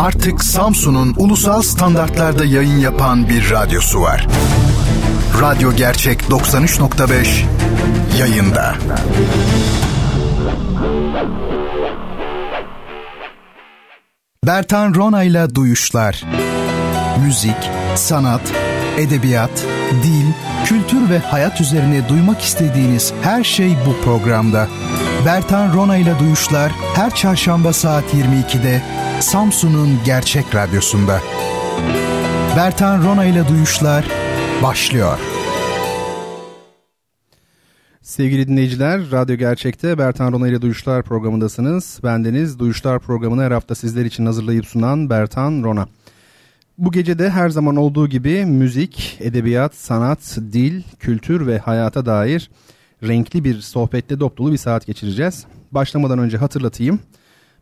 Artık Samsun'un ulusal standartlarda yayın yapan bir radyosu var. Radyo Gerçek 93.5 yayında. Bertan Rona ile Duyuşlar. Müzik, sanat, edebiyat, dil, kültür ve hayat üzerine duymak istediğiniz her şey bu programda. Bertan Rona ile Duyuşlar her çarşamba saat 22'de Samsun'un Gerçek Radyosu'nda. Bertan Rona ile Duyuşlar başlıyor. Sevgili dinleyiciler, Radyo Gerçek'te Bertan Rona ile Duyuşlar programındasınız. Bendeniz Duyuşlar programını her hafta sizler için hazırlayıp sunan Bertan Rona. Bu gece de her zaman olduğu gibi müzik, edebiyat, sanat, dil, kültür ve hayata dair renkli bir sohbette dop bir saat geçireceğiz. Başlamadan önce hatırlatayım.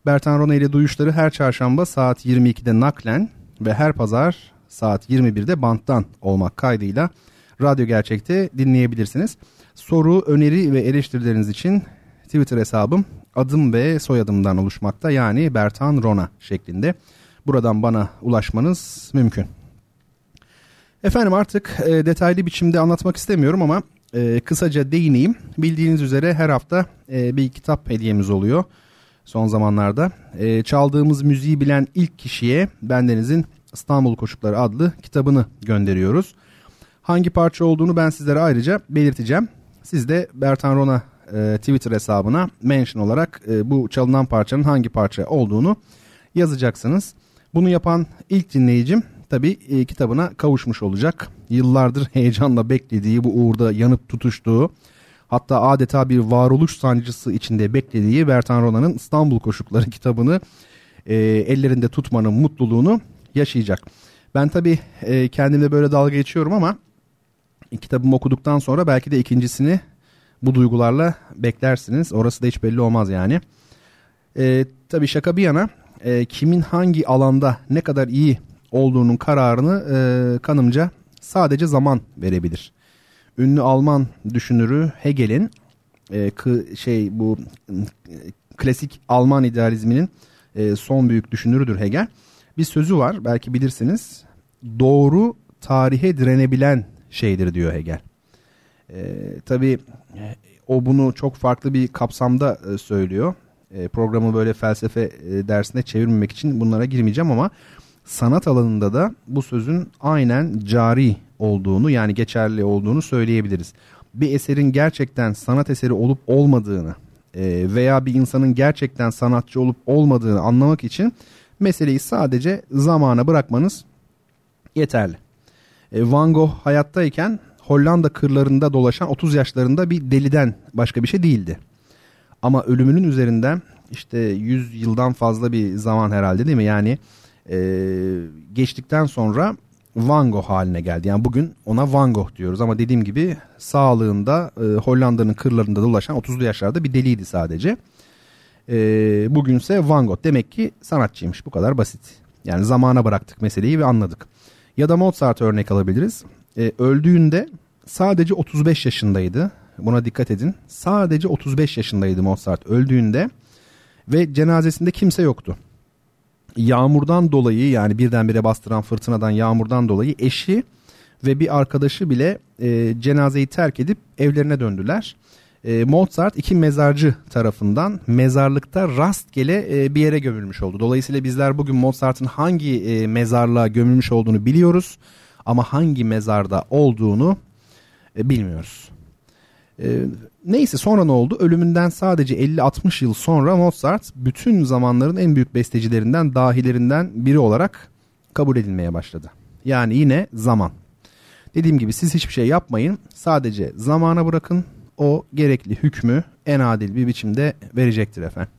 Bertan Rona ile Duyuşları her çarşamba saat 22'de naklen ve her pazar saat 21'de banttan olmak kaydıyla Radyo Gerçek'te dinleyebilirsiniz. Soru, öneri ve eleştirileriniz için Twitter hesabım adım ve soyadımdan oluşmakta yani Bertan Rona şeklinde. Buradan bana ulaşmanız mümkün. Efendim artık e, detaylı biçimde anlatmak istemiyorum ama e, kısaca değineyim. Bildiğiniz üzere her hafta e, bir kitap hediyemiz oluyor son zamanlarda. E, çaldığımız müziği bilen ilk kişiye bendenizin İstanbul Koşukları adlı kitabını gönderiyoruz. Hangi parça olduğunu ben sizlere ayrıca belirteceğim. Siz de Bertan Rona e, Twitter hesabına mention olarak e, bu çalınan parçanın hangi parça olduğunu yazacaksınız. Bunu yapan ilk dinleyicim tabi e, kitabına kavuşmuş olacak. Yıllardır heyecanla beklediği bu uğurda yanıp tutuştuğu hatta adeta bir varoluş sancısı içinde beklediği Bertan Rona'nın İstanbul Koşukları kitabını e, ellerinde tutmanın mutluluğunu yaşayacak. Ben tabi e, kendimle böyle dalga geçiyorum ama kitabımı okuduktan sonra belki de ikincisini bu duygularla beklersiniz. Orası da hiç belli olmaz yani. E, tabii şaka bir yana e, kimin hangi alanda ne kadar iyi olduğunun kararını e, kanımca sadece zaman verebilir. Ünlü Alman düşünürü Hegel'in e, şey bu e, klasik Alman idealizminin e, son büyük düşünürüdür Hegel. Bir sözü var belki bilirsiniz. Doğru tarihe direnebilen şeydir diyor Hegel. E, tabii o bunu çok farklı bir kapsamda e, söylüyor. E, programı böyle felsefe e, dersine çevirmemek için bunlara girmeyeceğim ama sanat alanında da bu sözün aynen cari olduğunu yani geçerli olduğunu söyleyebiliriz. Bir eserin gerçekten sanat eseri olup olmadığını e, veya bir insanın gerçekten sanatçı olup olmadığını anlamak için meseleyi sadece zamana bırakmanız yeterli. E, Van Gogh hayattayken Hollanda kırlarında dolaşan 30 yaşlarında bir deliden başka bir şey değildi. Ama ölümünün üzerinden işte 100 yıldan fazla bir zaman herhalde değil mi? Yani e, geçtikten sonra Van Gogh haline geldi. Yani bugün ona Van Gogh diyoruz ama dediğim gibi sağlığında e, Hollanda'nın kırlarında dolaşan 30'lu yaşlarda bir deliydi sadece. E, bugünse Van Gogh demek ki sanatçıymış bu kadar basit. Yani zamana bıraktık meseleyi ve anladık. Ya da Mozart örnek alabiliriz. E, öldüğünde sadece 35 yaşındaydı. Buna dikkat edin. Sadece 35 yaşındaydı Mozart öldüğünde ve cenazesinde kimse yoktu. Yağmurdan dolayı yani birdenbire bastıran fırtınadan yağmurdan dolayı eşi ve bir arkadaşı bile e, cenazeyi terk edip evlerine döndüler. E, Mozart iki mezarcı tarafından mezarlıkta rastgele e, bir yere gömülmüş oldu. Dolayısıyla bizler bugün Mozart'ın hangi e, mezarlığa gömülmüş olduğunu biliyoruz ama hangi mezarda olduğunu e, bilmiyoruz. E, neyse sonra ne oldu? Ölümünden sadece 50-60 yıl sonra Mozart bütün zamanların en büyük bestecilerinden, dahilerinden biri olarak kabul edilmeye başladı. Yani yine zaman. Dediğim gibi siz hiçbir şey yapmayın. Sadece zamana bırakın. O gerekli hükmü en adil bir biçimde verecektir efendim.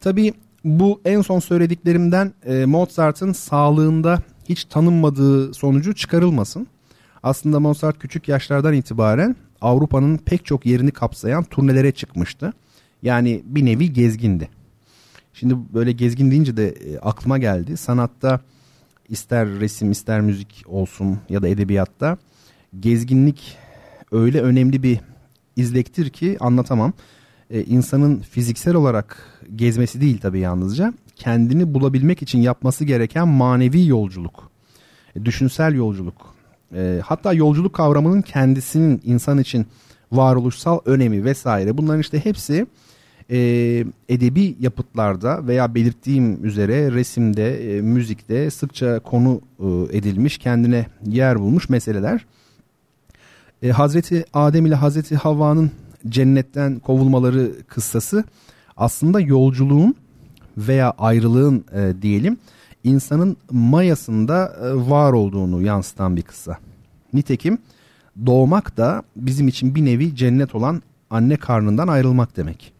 Tabii bu en son söylediklerimden e, Mozart'ın sağlığında hiç tanınmadığı sonucu çıkarılmasın. Aslında Mozart küçük yaşlardan itibaren Avrupa'nın pek çok yerini kapsayan turnelere çıkmıştı. Yani bir nevi gezgindi. Şimdi böyle gezgin deyince de e, aklıma geldi. Sanatta ister resim ister müzik olsun ya da edebiyatta gezginlik öyle önemli bir izlektir ki anlatamam. Ee, insanın fiziksel olarak gezmesi değil tabii yalnızca kendini bulabilmek için yapması gereken manevi yolculuk, e, düşünsel yolculuk, e, hatta yolculuk kavramının kendisinin insan için varoluşsal önemi vesaire bunların işte hepsi e, edebi yapıtlarda veya belirttiğim üzere resimde, e, müzikte sıkça konu e, edilmiş, kendine yer bulmuş meseleler. E, Hazreti Adem ile Hazreti Havva'nın cennetten kovulmaları kıssası aslında yolculuğun veya ayrılığın e, diyelim insanın mayasında e, var olduğunu yansıtan bir kıssa. Nitekim doğmak da bizim için bir nevi cennet olan anne karnından ayrılmak demek.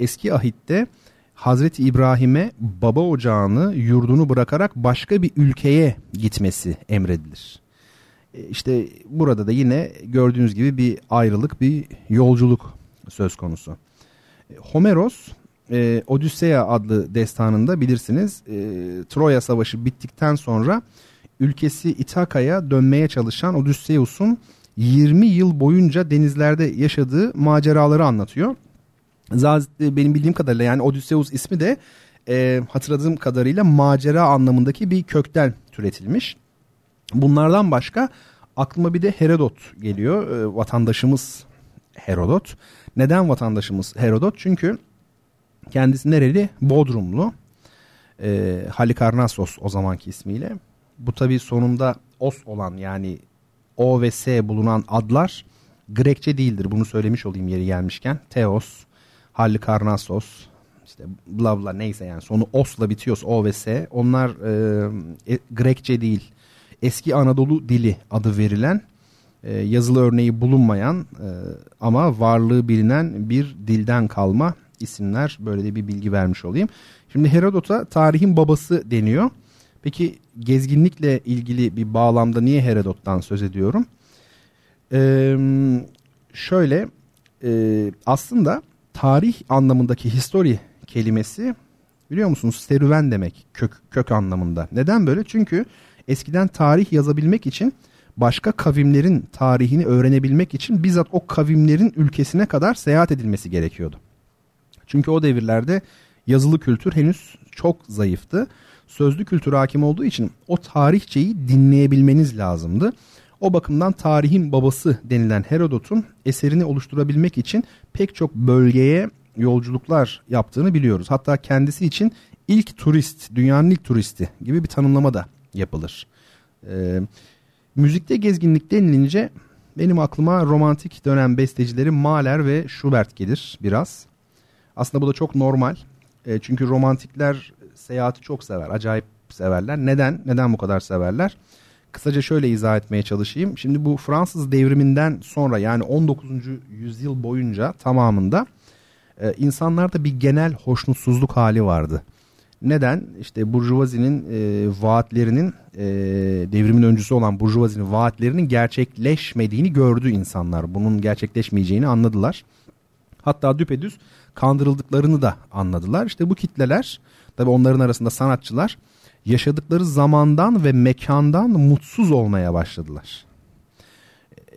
Eski ahitte Hazreti İbrahim'e baba ocağını, yurdunu bırakarak başka bir ülkeye gitmesi emredilir. E, işte burada da yine gördüğünüz gibi bir ayrılık, bir yolculuk söz konusu. E, Homeros e, Odüsseya adlı destanında bilirsiniz e, Troya Savaşı bittikten sonra ülkesi İtaka'ya dönmeye çalışan Odysseus'un 20 yıl boyunca denizlerde yaşadığı maceraları anlatıyor. Zaten benim bildiğim kadarıyla yani Odysseus ismi de e, hatırladığım kadarıyla macera anlamındaki bir kökten türetilmiş. Bunlardan başka aklıma bir de Herodot geliyor. E, vatandaşımız Herodot. Neden vatandaşımız Herodot? Çünkü kendisi nereli? Bodrumlu. E, Halikarnassos o zamanki ismiyle. Bu tabi sonunda os olan yani O ve S bulunan adlar Grekçe değildir. Bunu söylemiş olayım yeri gelmişken. Theos, Halikarnassos, işte bla bla neyse yani sonu osla bitiyorsa O ve S. Onlar e, e, Grekçe değil. Eski Anadolu dili adı verilen e, yazılı örneği bulunmayan e, ama varlığı bilinen bir dilden kalma isimler. Böyle de bir bilgi vermiş olayım. Şimdi Herodot'a tarihin babası deniyor. Peki gezginlikle ilgili bir bağlamda niye Herodot'tan söz ediyorum? Ee, şöyle e, aslında tarih anlamındaki history kelimesi biliyor musunuz serüven demek kök, kök anlamında. Neden böyle? Çünkü eskiden tarih yazabilmek için başka kavimlerin tarihini öğrenebilmek için bizzat o kavimlerin ülkesine kadar seyahat edilmesi gerekiyordu. Çünkü o devirlerde yazılı kültür henüz çok zayıftı. Sözlü kültür hakim olduğu için o tarihçeyi dinleyebilmeniz lazımdı. O bakımdan tarihin babası denilen Herodot'un eserini oluşturabilmek için pek çok bölgeye yolculuklar yaptığını biliyoruz. Hatta kendisi için ilk turist, dünyanın ilk turisti gibi bir tanımlama da yapılır. Ee, müzikte gezginlik denilince benim aklıma romantik dönem bestecileri Mahler ve Schubert gelir biraz. Aslında bu da çok normal. E, çünkü romantikler seyahati çok sever. Acayip severler. Neden? Neden bu kadar severler? Kısaca şöyle izah etmeye çalışayım. Şimdi bu Fransız devriminden sonra yani 19. yüzyıl boyunca tamamında e, insanlarda bir genel hoşnutsuzluk hali vardı. Neden? İşte Burjuvazi'nin e, vaatlerinin e, devrimin öncüsü olan Burjuvazi'nin vaatlerinin gerçekleşmediğini gördü insanlar. Bunun gerçekleşmeyeceğini anladılar. Hatta düpedüz kandırıldıklarını da anladılar. İşte bu kitleler tabi onların arasında sanatçılar yaşadıkları zamandan ve mekandan mutsuz olmaya başladılar.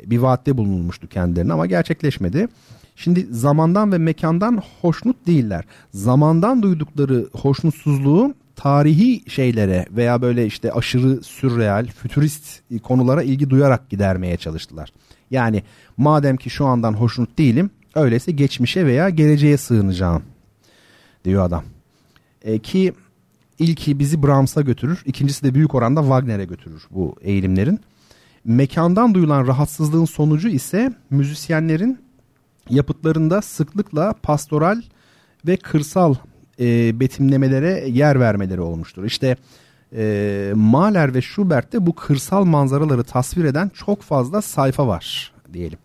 Bir vaatte bulunmuştu kendilerine ama gerçekleşmedi. Şimdi zamandan ve mekandan hoşnut değiller. Zamandan duydukları hoşnutsuzluğu tarihi şeylere veya böyle işte aşırı sürreal, fütürist konulara ilgi duyarak gidermeye çalıştılar. Yani madem ki şu andan hoşnut değilim, öyleyse geçmişe veya geleceğe sığınacağım diyor adam. E, ki ilki bizi Brahms'a götürür, ikincisi de büyük oranda Wagner'e götürür bu eğilimlerin. Mekandan duyulan rahatsızlığın sonucu ise müzisyenlerin yapıtlarında sıklıkla pastoral ve kırsal e, betimlemelere yer vermeleri olmuştur. İşte e, Mahler ve Schubert'te bu kırsal manzaraları tasvir eden çok fazla sayfa var diyelim.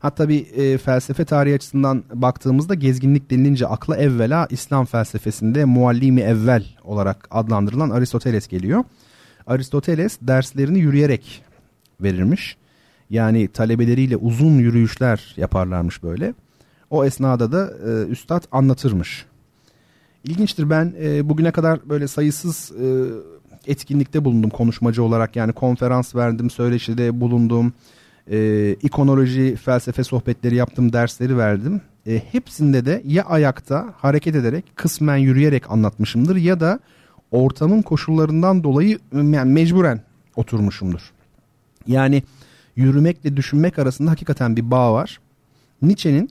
Hatta bir e, felsefe tarihi açısından baktığımızda gezginlik denilince akla evvela İslam felsefesinde muallimi evvel olarak adlandırılan Aristoteles geliyor. Aristoteles derslerini yürüyerek verirmiş. Yani talebeleriyle uzun yürüyüşler yaparlarmış böyle. O esnada da e, üstad anlatırmış. İlginçtir ben e, bugüne kadar böyle sayısız e, etkinlikte bulundum konuşmacı olarak. Yani konferans verdim, söyleşide bulundum. E, ikonoloji, felsefe sohbetleri yaptım, dersleri verdim. e, hepsinde de ya ayakta hareket ederek kısmen yürüyerek anlatmışımdır ya da ortamın koşullarından dolayı yani mecburen oturmuşumdur. Yani yürümekle düşünmek arasında hakikaten bir bağ var. Nietzsche'nin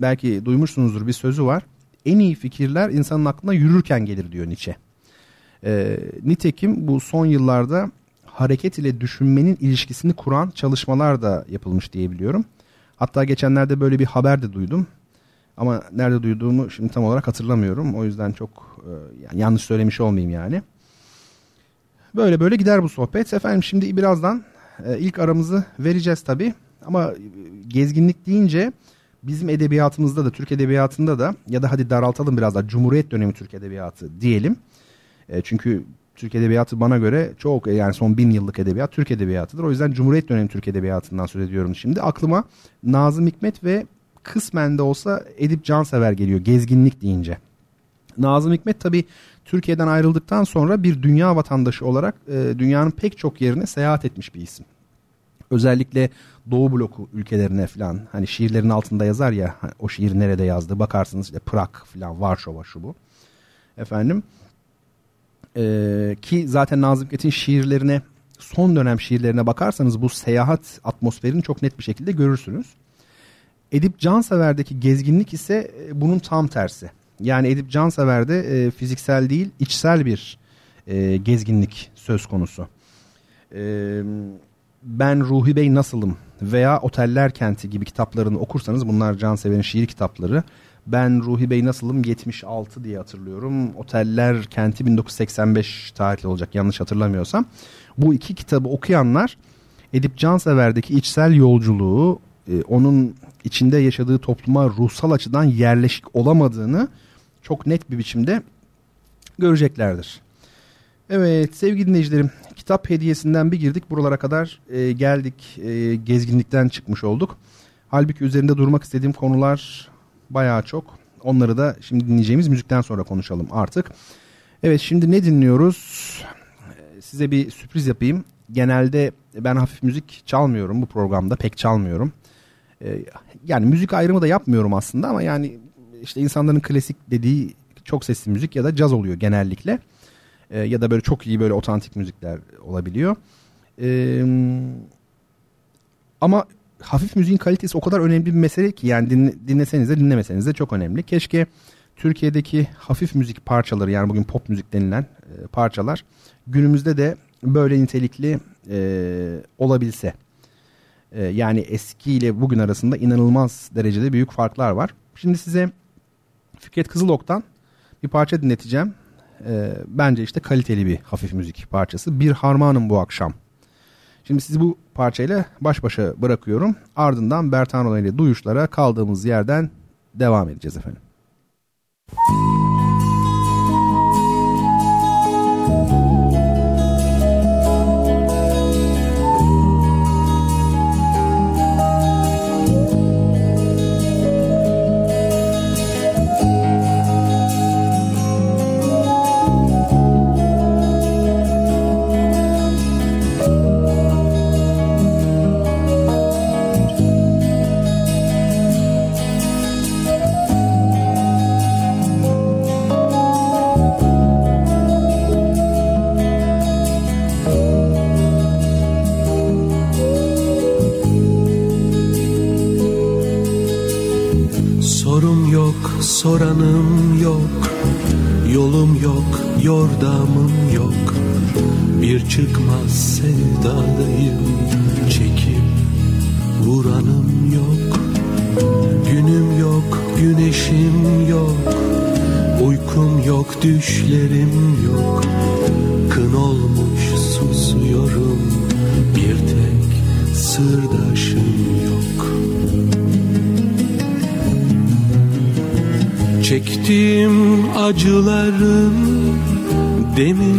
belki duymuşsunuzdur bir sözü var. En iyi fikirler insanın aklına yürürken gelir diyor Nietzsche. E, nitekim bu son yıllarda hareket ile düşünmenin ilişkisini kuran çalışmalar da yapılmış diyebiliyorum. Hatta geçenlerde böyle bir haber de duydum. Ama nerede duyduğumu şimdi tam olarak hatırlamıyorum. O yüzden çok e, yani yanlış söylemiş olmayayım yani. Böyle böyle gider bu sohbet. Efendim şimdi birazdan e, ilk aramızı vereceğiz tabii. Ama gezginlik deyince bizim edebiyatımızda da Türk edebiyatında da ya da hadi daraltalım biraz daha Cumhuriyet dönemi Türk edebiyatı diyelim. E, çünkü Türk edebiyatı bana göre çok yani son bin yıllık edebiyat Türk edebiyatıdır. O yüzden Cumhuriyet dönemi Türk edebiyatından söz ediyorum şimdi. Aklıma Nazım Hikmet ve kısmen de olsa Edip Cansever geliyor gezginlik deyince. Nazım Hikmet tabi Türkiye'den ayrıldıktan sonra bir dünya vatandaşı olarak e, dünyanın pek çok yerine seyahat etmiş bir isim. Özellikle Doğu bloku ülkelerine falan hani şiirlerin altında yazar ya o şiir nerede yazdı bakarsınız işte Prag falan Varşova şu bu. Efendim e, ki zaten Nazım Hikmet'in şiirlerine son dönem şiirlerine bakarsanız bu seyahat atmosferini çok net bir şekilde görürsünüz. Edip Cansever'deki gezginlik ise e, bunun tam tersi. Yani Edip Cansever'de e, fiziksel değil içsel bir e, gezginlik söz konusu. E, ben Ruhi Bey Nasılım veya Oteller Kenti gibi kitaplarını okursanız bunlar Cansever'in şiir kitapları. Ben Ruhi Bey Nasılım 76 diye hatırlıyorum. Oteller Kenti 1985 tarihli olacak yanlış hatırlamıyorsam. Bu iki kitabı okuyanlar Edip Cansever'deki içsel yolculuğu, e, onun içinde yaşadığı topluma ruhsal açıdan yerleşik olamadığını çok net bir biçimde göreceklerdir. Evet sevgili dinleyicilerim kitap hediyesinden bir girdik buralara kadar e, geldik e, gezginlikten çıkmış olduk. Halbuki üzerinde durmak istediğim konular bayağı çok. Onları da şimdi dinleyeceğimiz müzikten sonra konuşalım artık. Evet şimdi ne dinliyoruz? Size bir sürpriz yapayım. Genelde ben hafif müzik çalmıyorum bu programda pek çalmıyorum. Ee, yani müzik ayrımı da yapmıyorum aslında ama yani işte insanların klasik dediği çok sesli müzik ya da caz oluyor genellikle. Ee, ya da böyle çok iyi böyle otantik müzikler olabiliyor. Ee, ama hafif müziğin kalitesi o kadar önemli bir mesele ki yani dinle, dinleseniz de dinlemeseniz de çok önemli. Keşke Türkiye'deki hafif müzik parçaları yani bugün pop müzik denilen e, parçalar günümüzde de böyle nitelikli e, olabilse. E, yani eski ile bugün arasında inanılmaz derecede büyük farklar var. Şimdi size Fikret Kızılok'tan bir parça dinleteceğim. E, bence işte kaliteli bir hafif müzik parçası. Bir harmanım bu akşam. Şimdi sizi bu parçayla baş başa bırakıyorum. Ardından Bertan ile duyuşlara kaldığımız yerden devam edeceğiz efendim. Çıkmaz sevdadayım Çekip vuranım yok. Günüm yok, güneşim yok. Uykum yok, düşlerim yok. Kın olmuş susuyorum. Bir tek sırdaşım yok. Çektiğim acıların demindeyim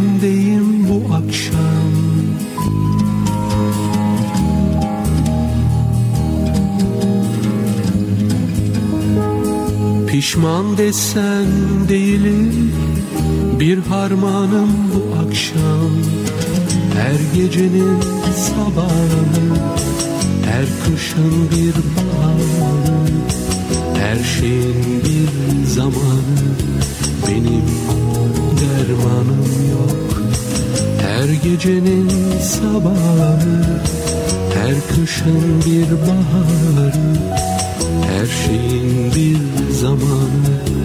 Pişman desen değilim. Bir harmanım bu akşam. Her gecenin sabahı. Her kışın bir baharı. Her şeyin bir zamanı. Benim dermanım yok. Her gecenin sabahı. Her kışın bir baharı. Her şeyin bir zamanı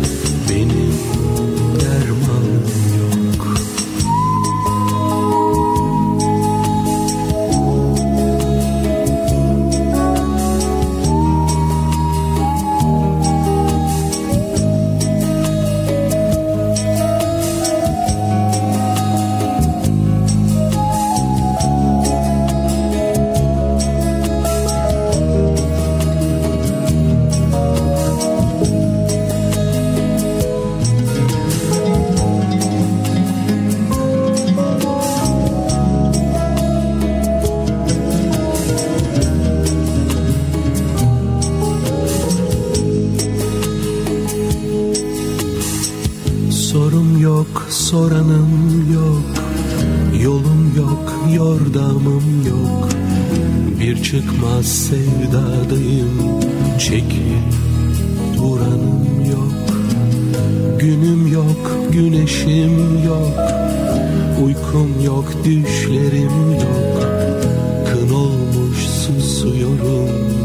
yok Yolum yok, yordamım yok. Bir çıkmaz sevdadayım Çekip vuranım yok. Günüm yok, güneşim yok Uykum yok, düşlerim yok. Kın olmuş susuyorum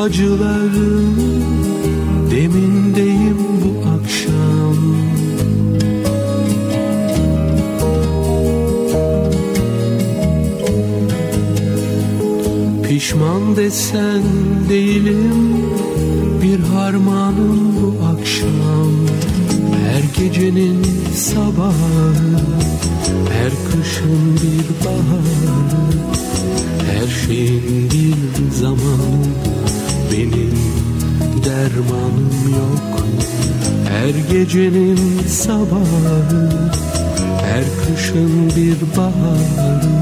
acıları demindeyim bu akşam. Pişman desen değilim bir harmanım bu akşam. Her gecenin sabahı her kışın bir baharı her şeyin bir zamanı Her gecenin sabahı her kışın bir baharı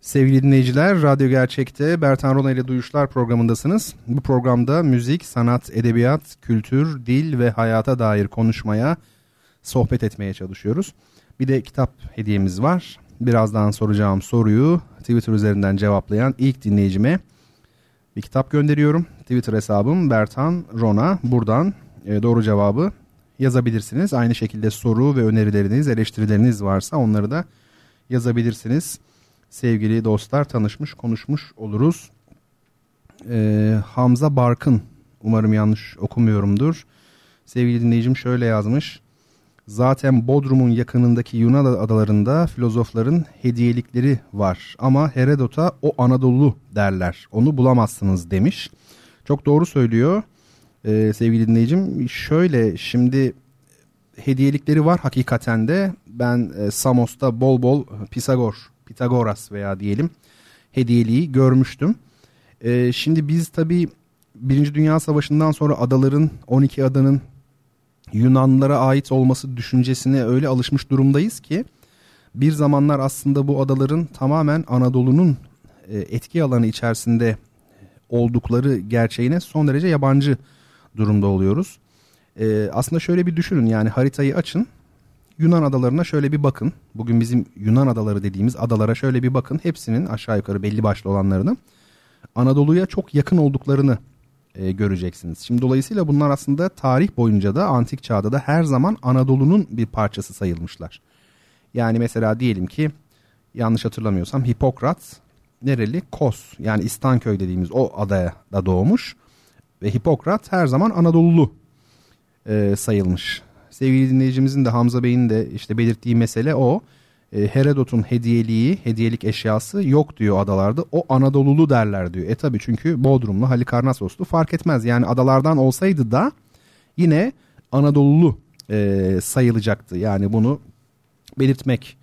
Sevgili dinleyiciler, Radyo Gerçek'te Bertan Rona ile Duyuşlar programındasınız. Bu programda müzik, sanat, edebiyat, kültür, dil ve hayata dair konuşmaya, sohbet etmeye çalışıyoruz. Bir de kitap hediyemiz var. Birazdan soracağım soruyu Twitter üzerinden cevaplayan ilk dinleyicime bir kitap gönderiyorum. Twitter hesabım Bertan Rona. Buradan e, doğru cevabı yazabilirsiniz. Aynı şekilde soru ve önerileriniz, eleştirileriniz varsa onları da yazabilirsiniz sevgili dostlar tanışmış konuşmuş oluruz. Ee, Hamza Barkın umarım yanlış okumuyorumdur. Sevgili dinleyicim şöyle yazmış. Zaten Bodrum'un yakınındaki Yunan adalarında filozofların hediyelikleri var ama Herodot'a o Anadolu derler onu bulamazsınız demiş. Çok doğru söylüyor ee, sevgili dinleyicim. Şöyle şimdi hediyelikleri var hakikaten de ben e, Samos'ta bol bol Pisagor Pitagoras veya diyelim hediyeliği görmüştüm. Ee, şimdi biz tabii Birinci Dünya Savaşı'ndan sonra adaların 12 adanın Yunanlılara ait olması düşüncesine öyle alışmış durumdayız ki Bir zamanlar aslında bu adaların tamamen Anadolu'nun e, etki alanı içerisinde oldukları gerçeğine son derece yabancı durumda oluyoruz. E, aslında şöyle bir düşünün yani haritayı açın. Yunan adalarına şöyle bir bakın. Bugün bizim Yunan adaları dediğimiz adalara şöyle bir bakın. Hepsinin aşağı yukarı belli başlı olanlarının Anadolu'ya çok yakın olduklarını e, göreceksiniz. Şimdi dolayısıyla bunlar aslında tarih boyunca da antik çağda da her zaman Anadolu'nun bir parçası sayılmışlar. Yani mesela diyelim ki yanlış hatırlamıyorsam Hipokrat nereli? Kos yani İstanköy dediğimiz o adaya da doğmuş. Ve Hipokrat her zaman Anadolulu e, sayılmış. Sevgili dinleyicimizin de Hamza Bey'in de işte belirttiği mesele o. E, Herodot'un hediyeliği, hediyelik eşyası yok diyor adalarda. O Anadolulu derler diyor. E tabi çünkü Bodrumlu, Halikarnassoslu fark etmez. Yani adalardan olsaydı da yine Anadolulu e, sayılacaktı. Yani bunu belirtmek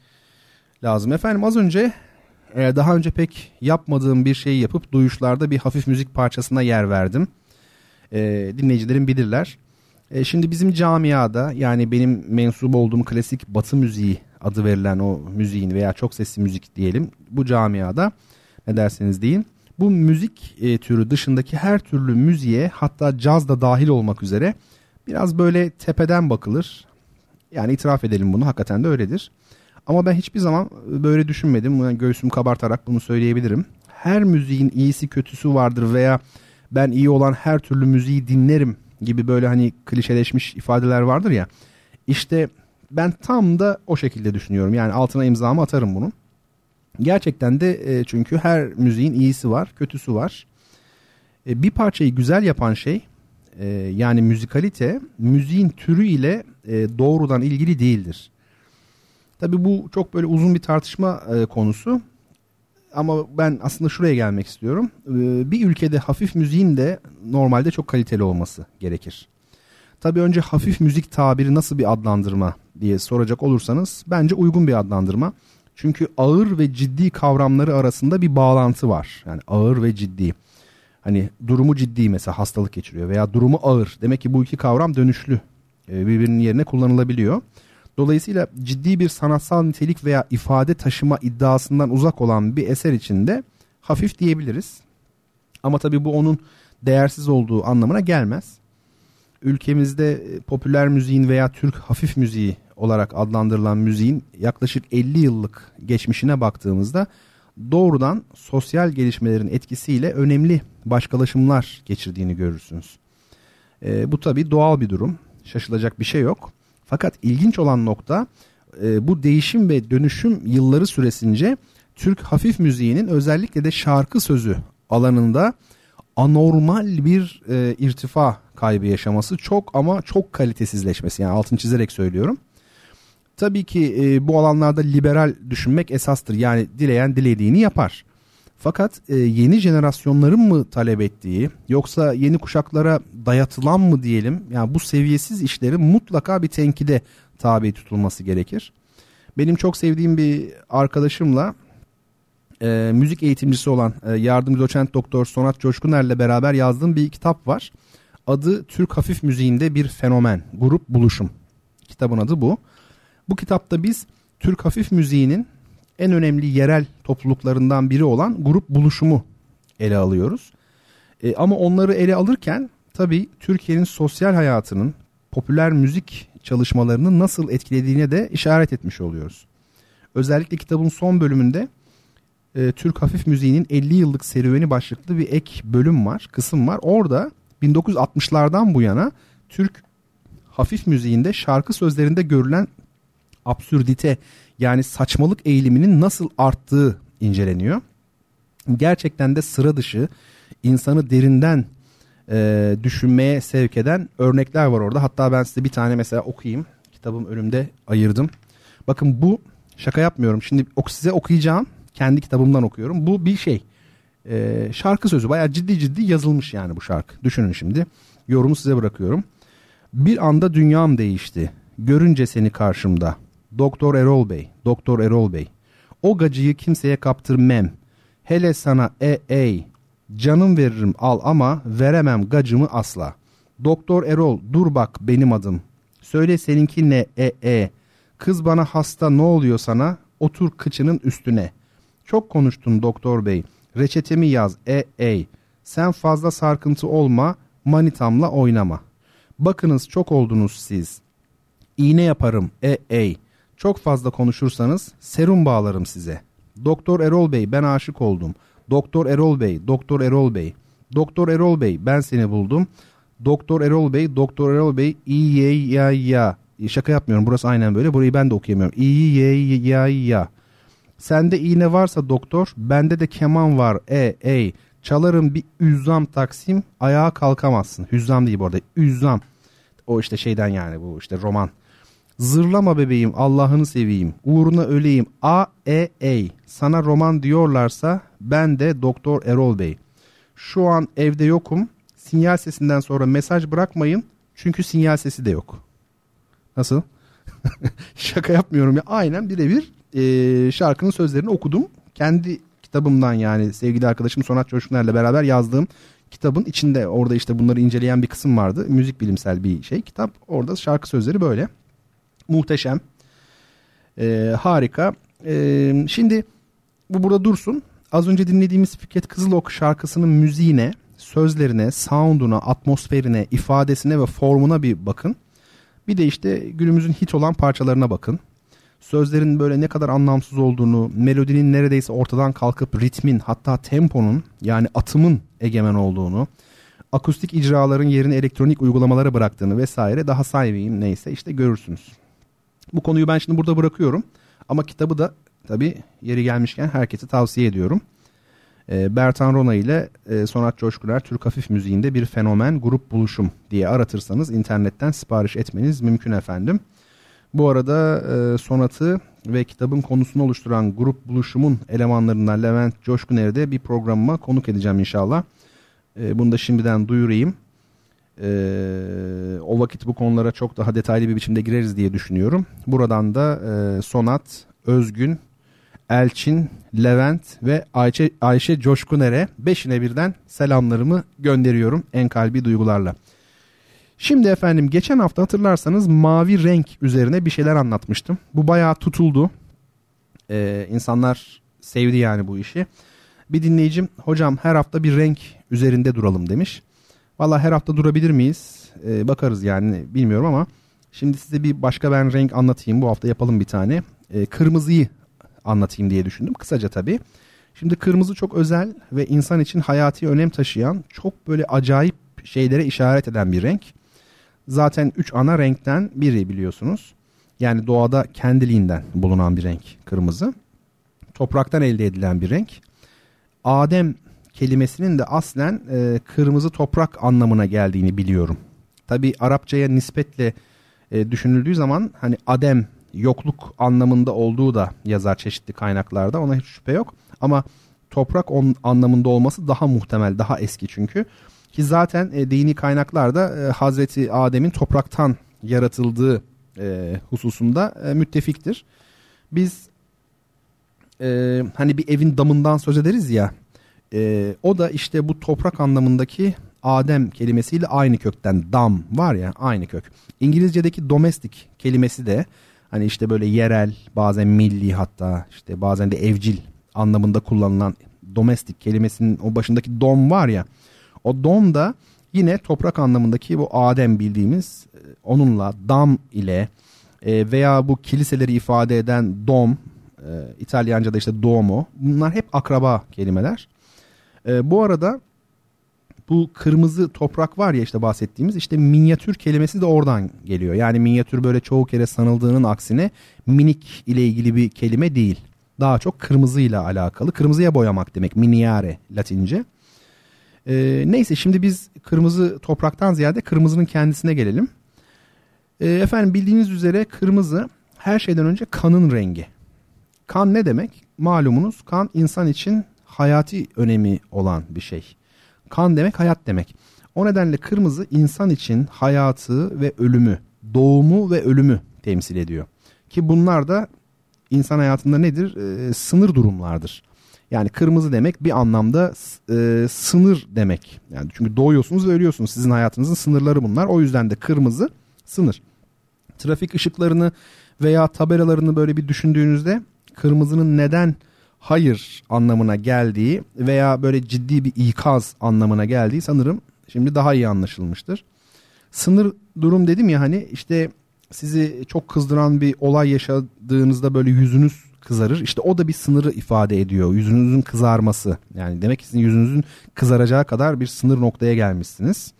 lazım. Efendim az önce e, daha önce pek yapmadığım bir şeyi yapıp duyuşlarda bir hafif müzik parçasına yer verdim. E, dinleyicilerin bilirler. E, şimdi bizim camiada yani benim mensup olduğum klasik batı müziği adı verilen o müziğin veya çok sesli müzik diyelim bu camiada ne derseniz deyin. Bu müzik e, türü dışındaki her türlü müziğe hatta caz da dahil olmak üzere biraz böyle tepeden bakılır. Yani itiraf edelim bunu hakikaten de öyledir. Ama ben hiçbir zaman böyle düşünmedim. Yani göğsümü kabartarak bunu söyleyebilirim. Her müziğin iyisi kötüsü vardır veya ben iyi olan her türlü müziği dinlerim gibi böyle hani klişeleşmiş ifadeler vardır ya. İşte ben tam da o şekilde düşünüyorum. Yani altına imzamı atarım bunun. Gerçekten de e, çünkü her müziğin iyisi var, kötüsü var. E, bir parçayı güzel yapan şey e, yani müzikalite müziğin türü ile doğrudan ilgili değildir. Tabii bu çok böyle uzun bir tartışma konusu. Ama ben aslında şuraya gelmek istiyorum. E, bir ülkede hafif müziğin de normalde çok kaliteli olması gerekir. Tabii önce hafif müzik tabiri nasıl bir adlandırma diye soracak olursanız bence uygun bir adlandırma. Çünkü ağır ve ciddi kavramları arasında bir bağlantı var. Yani ağır ve ciddi. Hani durumu ciddi mesela hastalık geçiriyor veya durumu ağır. Demek ki bu iki kavram dönüşlü e, birbirinin yerine kullanılabiliyor. Dolayısıyla ciddi bir sanatsal nitelik veya ifade taşıma iddiasından uzak olan bir eser içinde hafif diyebiliriz. Ama tabii bu onun değersiz olduğu anlamına gelmez. Ülkemizde e, popüler müziğin veya Türk hafif müziği olarak adlandırılan müziğin yaklaşık 50 yıllık geçmişine baktığımızda doğrudan sosyal gelişmelerin etkisiyle önemli başkalaşımlar geçirdiğini görürsünüz. E, bu tabii doğal bir durum. Şaşılacak bir şey yok. Fakat ilginç olan nokta e, bu değişim ve dönüşüm yılları süresince Türk hafif müziğinin özellikle de şarkı sözü alanında anormal bir e, irtifa kaybı yaşaması çok ama çok kalitesizleşmesi yani altını çizerek söylüyorum. Tabii ki e, bu alanlarda liberal düşünmek esastır yani dileyen dilediğini yapar. Fakat e, yeni jenerasyonların mı talep ettiği yoksa yeni kuşaklara dayatılan mı diyelim yani bu seviyesiz işlerin mutlaka bir tenkide tabi tutulması gerekir. Benim çok sevdiğim bir arkadaşımla e, müzik eğitimcisi olan e, yardımcı doçent doktor Sonat Coşkuner'le beraber yazdığım bir kitap var. Adı Türk Hafif Müziğinde Bir Fenomen, Grup Buluşum. Kitabın adı bu. Bu kitapta biz Türk Hafif Müziğinin en önemli yerel topluluklarından biri olan grup buluşumu ele alıyoruz. E, ama onları ele alırken tabii Türkiye'nin sosyal hayatının popüler müzik çalışmalarını nasıl etkilediğine de işaret etmiş oluyoruz. Özellikle kitabın son bölümünde e, Türk hafif müziğinin 50 yıllık serüveni başlıklı bir ek bölüm var, kısım var. Orada 1960'lardan bu yana Türk hafif müziğinde şarkı sözlerinde görülen absürdite yani saçmalık eğiliminin nasıl arttığı inceleniyor. Gerçekten de sıra dışı insanı derinden e, düşünmeye sevk eden örnekler var orada. Hatta ben size bir tane mesela okuyayım. Kitabım önümde ayırdım. Bakın bu şaka yapmıyorum. Şimdi size okuyacağım. Kendi kitabımdan okuyorum. Bu bir şey. E, şarkı sözü bayağı ciddi ciddi yazılmış yani bu şarkı. Düşünün şimdi. Yorumu size bırakıyorum. Bir anda dünyam değişti. Görünce seni karşımda. Doktor Erol Bey, Doktor Erol Bey. O gacıyı kimseye kaptırmem. Hele sana e ey. Canım veririm al ama veremem gacımı asla. Doktor Erol dur bak benim adım. Söyle seninki ne e e. Kız bana hasta ne oluyor sana? otur kıçının üstüne. Çok konuştun doktor bey. Reçetemi yaz e ey. Sen fazla sarkıntı olma manitamla oynama. Bakınız çok oldunuz siz. İğne yaparım e ey. Çok fazla konuşursanız serum bağlarım size. Doktor Erol Bey ben aşık oldum. Doktor Erol Bey, Doktor Erol Bey. Doktor Erol Bey ben seni buldum. Doktor Erol Bey, Doktor Erol Bey iyi ya ya. Şaka yapmıyorum burası aynen böyle. Burayı ben de okuyamıyorum. İyi ya ya ya. Sende iğne varsa doktor, bende de keman var. E ey. Çalarım bir üzzam taksim, ayağa kalkamazsın. Hüzzam değil bu arada. Üzzam. O işte şeyden yani bu işte roman. Zırlama bebeğim Allah'ını seveyim. Uğruna öleyim. A e ey. Sana roman diyorlarsa ben de Doktor Erol Bey. Şu an evde yokum. Sinyal sesinden sonra mesaj bırakmayın. Çünkü sinyal sesi de yok. Nasıl? Şaka yapmıyorum ya. Aynen birebir e, şarkının sözlerini okudum. Kendi kitabımdan yani sevgili arkadaşım Sonat Coşkuner'le beraber yazdığım kitabın içinde orada işte bunları inceleyen bir kısım vardı. Müzik bilimsel bir şey kitap. Orada şarkı sözleri böyle. Muhteşem. E, harika. E, şimdi bu burada dursun. Az önce dinlediğimiz Fikret Kızılok şarkısının müziğine, sözlerine, sound'una, atmosferine, ifadesine ve formuna bir bakın. Bir de işte günümüzün hit olan parçalarına bakın. Sözlerin böyle ne kadar anlamsız olduğunu, melodinin neredeyse ortadan kalkıp ritmin hatta temponun yani atımın egemen olduğunu, akustik icraların yerini elektronik uygulamalara bıraktığını vesaire daha saymayayım neyse işte görürsünüz. Bu konuyu ben şimdi burada bırakıyorum. Ama kitabı da tabii yeri gelmişken herkese tavsiye ediyorum. E, Bertan Rona ile e, Sonat Coşkuner Türk Hafif Müziğinde bir fenomen grup buluşum diye aratırsanız internetten sipariş etmeniz mümkün efendim. Bu arada e, Sonat'ı ve kitabın konusunu oluşturan grup buluşumun elemanlarından Levent Coşkuner'i de bir programıma konuk edeceğim inşallah. E, bunu da şimdiden duyurayım. E, o vakit bu konulara çok daha detaylı bir biçimde gireriz diye düşünüyorum. Buradan da e, Sonat, Özgün, Elçin, Levent ve Ayşe, Ayşe Coşkuner'e beşine birden selamlarımı gönderiyorum en kalbi duygularla. Şimdi efendim geçen hafta hatırlarsanız mavi renk üzerine bir şeyler anlatmıştım. Bu bayağı tutuldu. Ee, insanlar sevdi yani bu işi. Bir dinleyicim hocam her hafta bir renk üzerinde duralım demiş. Valla her hafta durabilir miyiz? Ee, bakarız yani bilmiyorum ama şimdi size bir başka ben renk anlatayım. Bu hafta yapalım bir tane. Ee, kırmızıyı anlatayım diye düşündüm. Kısaca tabii. Şimdi kırmızı çok özel ve insan için hayati önem taşıyan çok böyle acayip şeylere işaret eden bir renk. Zaten üç ana renkten biri biliyorsunuz. Yani doğada kendiliğinden bulunan bir renk kırmızı. Topraktan elde edilen bir renk. Adem kelimesinin de aslen e, kırmızı toprak anlamına geldiğini biliyorum. Tabi Arapçaya nispetle e, düşünüldüğü zaman hani Adem yokluk anlamında olduğu da yazar çeşitli kaynaklarda ona hiç şüphe yok. Ama toprak on, anlamında olması daha muhtemel, daha eski çünkü. Ki zaten e, dini kaynaklarda e, Hazreti Adem'in topraktan yaratıldığı e, hususunda e, müttefiktir. Biz e, hani bir evin damından söz ederiz ya e, o da işte bu toprak anlamındaki Adem kelimesiyle aynı kökten dam var ya aynı kök. İngilizce'deki domestic kelimesi de hani işte böyle yerel bazen milli hatta işte bazen de evcil anlamında kullanılan domestic kelimesinin o başındaki dom var ya o dom da yine toprak anlamındaki bu Adem bildiğimiz e, onunla dam ile e, veya bu kiliseleri ifade eden dom e, İtalyanca'da işte domo bunlar hep akraba kelimeler. Bu arada bu kırmızı toprak var ya işte bahsettiğimiz işte minyatür kelimesi de oradan geliyor. Yani minyatür böyle çoğu kere sanıldığının aksine minik ile ilgili bir kelime değil. Daha çok kırmızıyla alakalı. Kırmızıya boyamak demek miniare latince. Ee, neyse şimdi biz kırmızı topraktan ziyade kırmızının kendisine gelelim. Ee, efendim bildiğiniz üzere kırmızı her şeyden önce kanın rengi. Kan ne demek? Malumunuz kan insan için hayati önemi olan bir şey. Kan demek hayat demek. O nedenle kırmızı insan için hayatı ve ölümü, doğumu ve ölümü temsil ediyor. Ki bunlar da insan hayatında nedir? E, sınır durumlardır. Yani kırmızı demek bir anlamda e, sınır demek. Yani çünkü doğuyorsunuz ve ölüyorsunuz. Sizin hayatınızın sınırları bunlar. O yüzden de kırmızı sınır. Trafik ışıklarını veya tabelalarını böyle bir düşündüğünüzde kırmızının neden hayır anlamına geldiği veya böyle ciddi bir ikaz anlamına geldiği sanırım şimdi daha iyi anlaşılmıştır. Sınır durum dedim ya hani işte sizi çok kızdıran bir olay yaşadığınızda böyle yüzünüz kızarır. İşte o da bir sınırı ifade ediyor. Yüzünüzün kızarması. Yani demek ki sizin yüzünüzün kızaracağı kadar bir sınır noktaya gelmişsiniz.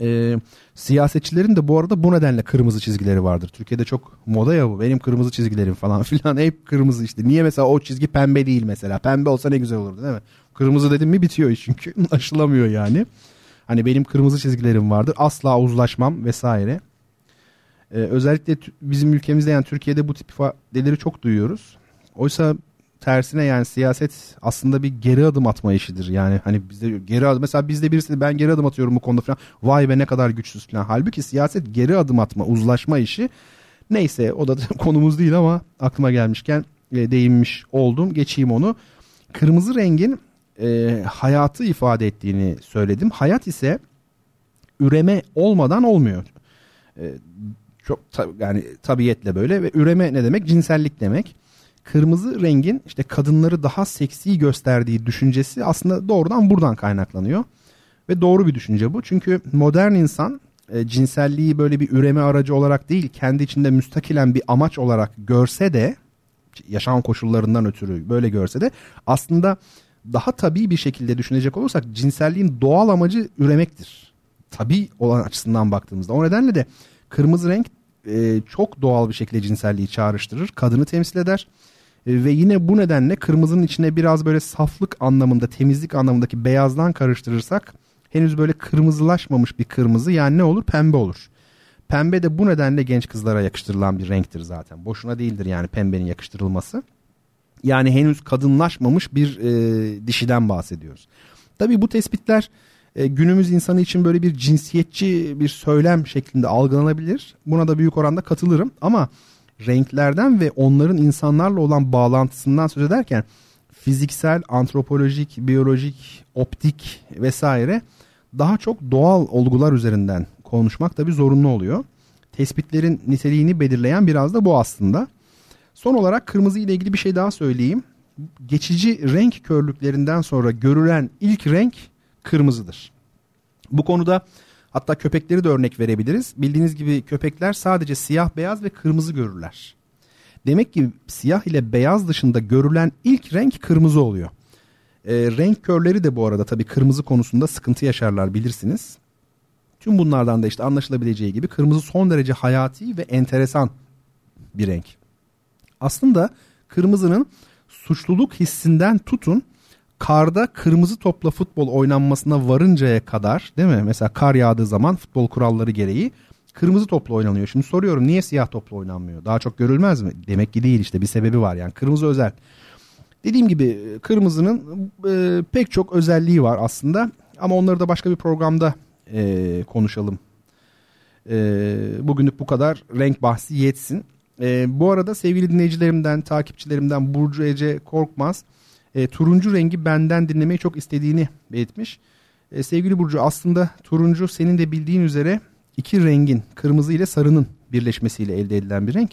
Ee, siyasetçilerin de bu arada bu nedenle kırmızı çizgileri vardır. Türkiye'de çok moda ya bu. Benim kırmızı çizgilerim falan filan hep kırmızı işte. Niye mesela o çizgi pembe değil mesela? Pembe olsa ne güzel olurdu değil mi? Kırmızı dedim mi bitiyor iş çünkü aşılamıyor yani. Hani benim kırmızı çizgilerim vardır. Asla uzlaşmam vesaire. Ee, özellikle bizim ülkemizde yani Türkiye'de bu tip ifadeleri çok duyuyoruz. Oysa tersine yani siyaset aslında bir geri adım atma işidir. Yani hani bizde geri adım mesela bizde birisi ben geri adım atıyorum bu konuda falan. Vay be ne kadar güçsüz falan. Halbuki siyaset geri adım atma, uzlaşma işi. Neyse o da konumuz değil ama aklıma gelmişken e, değinmiş oldum. Geçeyim onu. Kırmızı rengin e, hayatı ifade ettiğini söyledim. Hayat ise üreme olmadan olmuyor. E, çok tab- yani tabiyetle böyle ve üreme ne demek? Cinsellik demek. Kırmızı rengin işte kadınları daha seksi gösterdiği düşüncesi aslında doğrudan buradan kaynaklanıyor. Ve doğru bir düşünce bu. Çünkü modern insan e, cinselliği böyle bir üreme aracı olarak değil kendi içinde müstakilen bir amaç olarak görse de yaşam koşullarından ötürü böyle görse de aslında daha tabii bir şekilde düşünecek olursak cinselliğin doğal amacı üremektir. Tabii olan açısından baktığımızda. O nedenle de kırmızı renk e, çok doğal bir şekilde cinselliği çağrıştırır. Kadını temsil eder. E, ve yine bu nedenle kırmızının içine biraz böyle saflık anlamında, temizlik anlamındaki beyazdan karıştırırsak henüz böyle kırmızılaşmamış bir kırmızı yani ne olur? Pembe olur. Pembe de bu nedenle genç kızlara yakıştırılan bir renktir zaten. Boşuna değildir yani pembenin yakıştırılması. Yani henüz kadınlaşmamış bir e, dişiden bahsediyoruz. Tabii bu tespitler e, günümüz insanı için böyle bir cinsiyetçi bir söylem şeklinde algılanabilir. Buna da büyük oranda katılırım ama renklerden ve onların insanlarla olan bağlantısından söz ederken fiziksel, antropolojik, biyolojik, optik vesaire daha çok doğal olgular üzerinden konuşmak tabii zorunlu oluyor. Tespitlerin niteliğini belirleyen biraz da bu aslında. Son olarak kırmızı ile ilgili bir şey daha söyleyeyim. Geçici renk körlüklerinden sonra görülen ilk renk kırmızıdır. Bu konuda hatta köpekleri de örnek verebiliriz. Bildiğiniz gibi köpekler sadece siyah, beyaz ve kırmızı görürler. Demek ki siyah ile beyaz dışında görülen ilk renk kırmızı oluyor. E, renk körleri de bu arada tabii kırmızı konusunda sıkıntı yaşarlar bilirsiniz. Tüm bunlardan da işte anlaşılabileceği gibi kırmızı son derece hayati ve enteresan bir renk. Aslında kırmızının suçluluk hissinden tutun karda kırmızı topla futbol oynanmasına varıncaya kadar değil mi? Mesela kar yağdığı zaman futbol kuralları gereği kırmızı topla oynanıyor. Şimdi soruyorum niye siyah topla oynanmıyor? Daha çok görülmez mi? Demek ki değil işte bir sebebi var yani kırmızı özel. Dediğim gibi kırmızının e, pek çok özelliği var aslında ama onları da başka bir programda e, konuşalım. E, bugünlük bu kadar renk bahsi yetsin. E, bu arada sevgili dinleyicilerimden, takipçilerimden Burcu Ece Korkmaz e, turuncu rengi benden dinlemeyi çok istediğini belirtmiş. E, sevgili Burcu aslında turuncu senin de bildiğin üzere iki rengin kırmızı ile sarının birleşmesiyle elde edilen bir renk.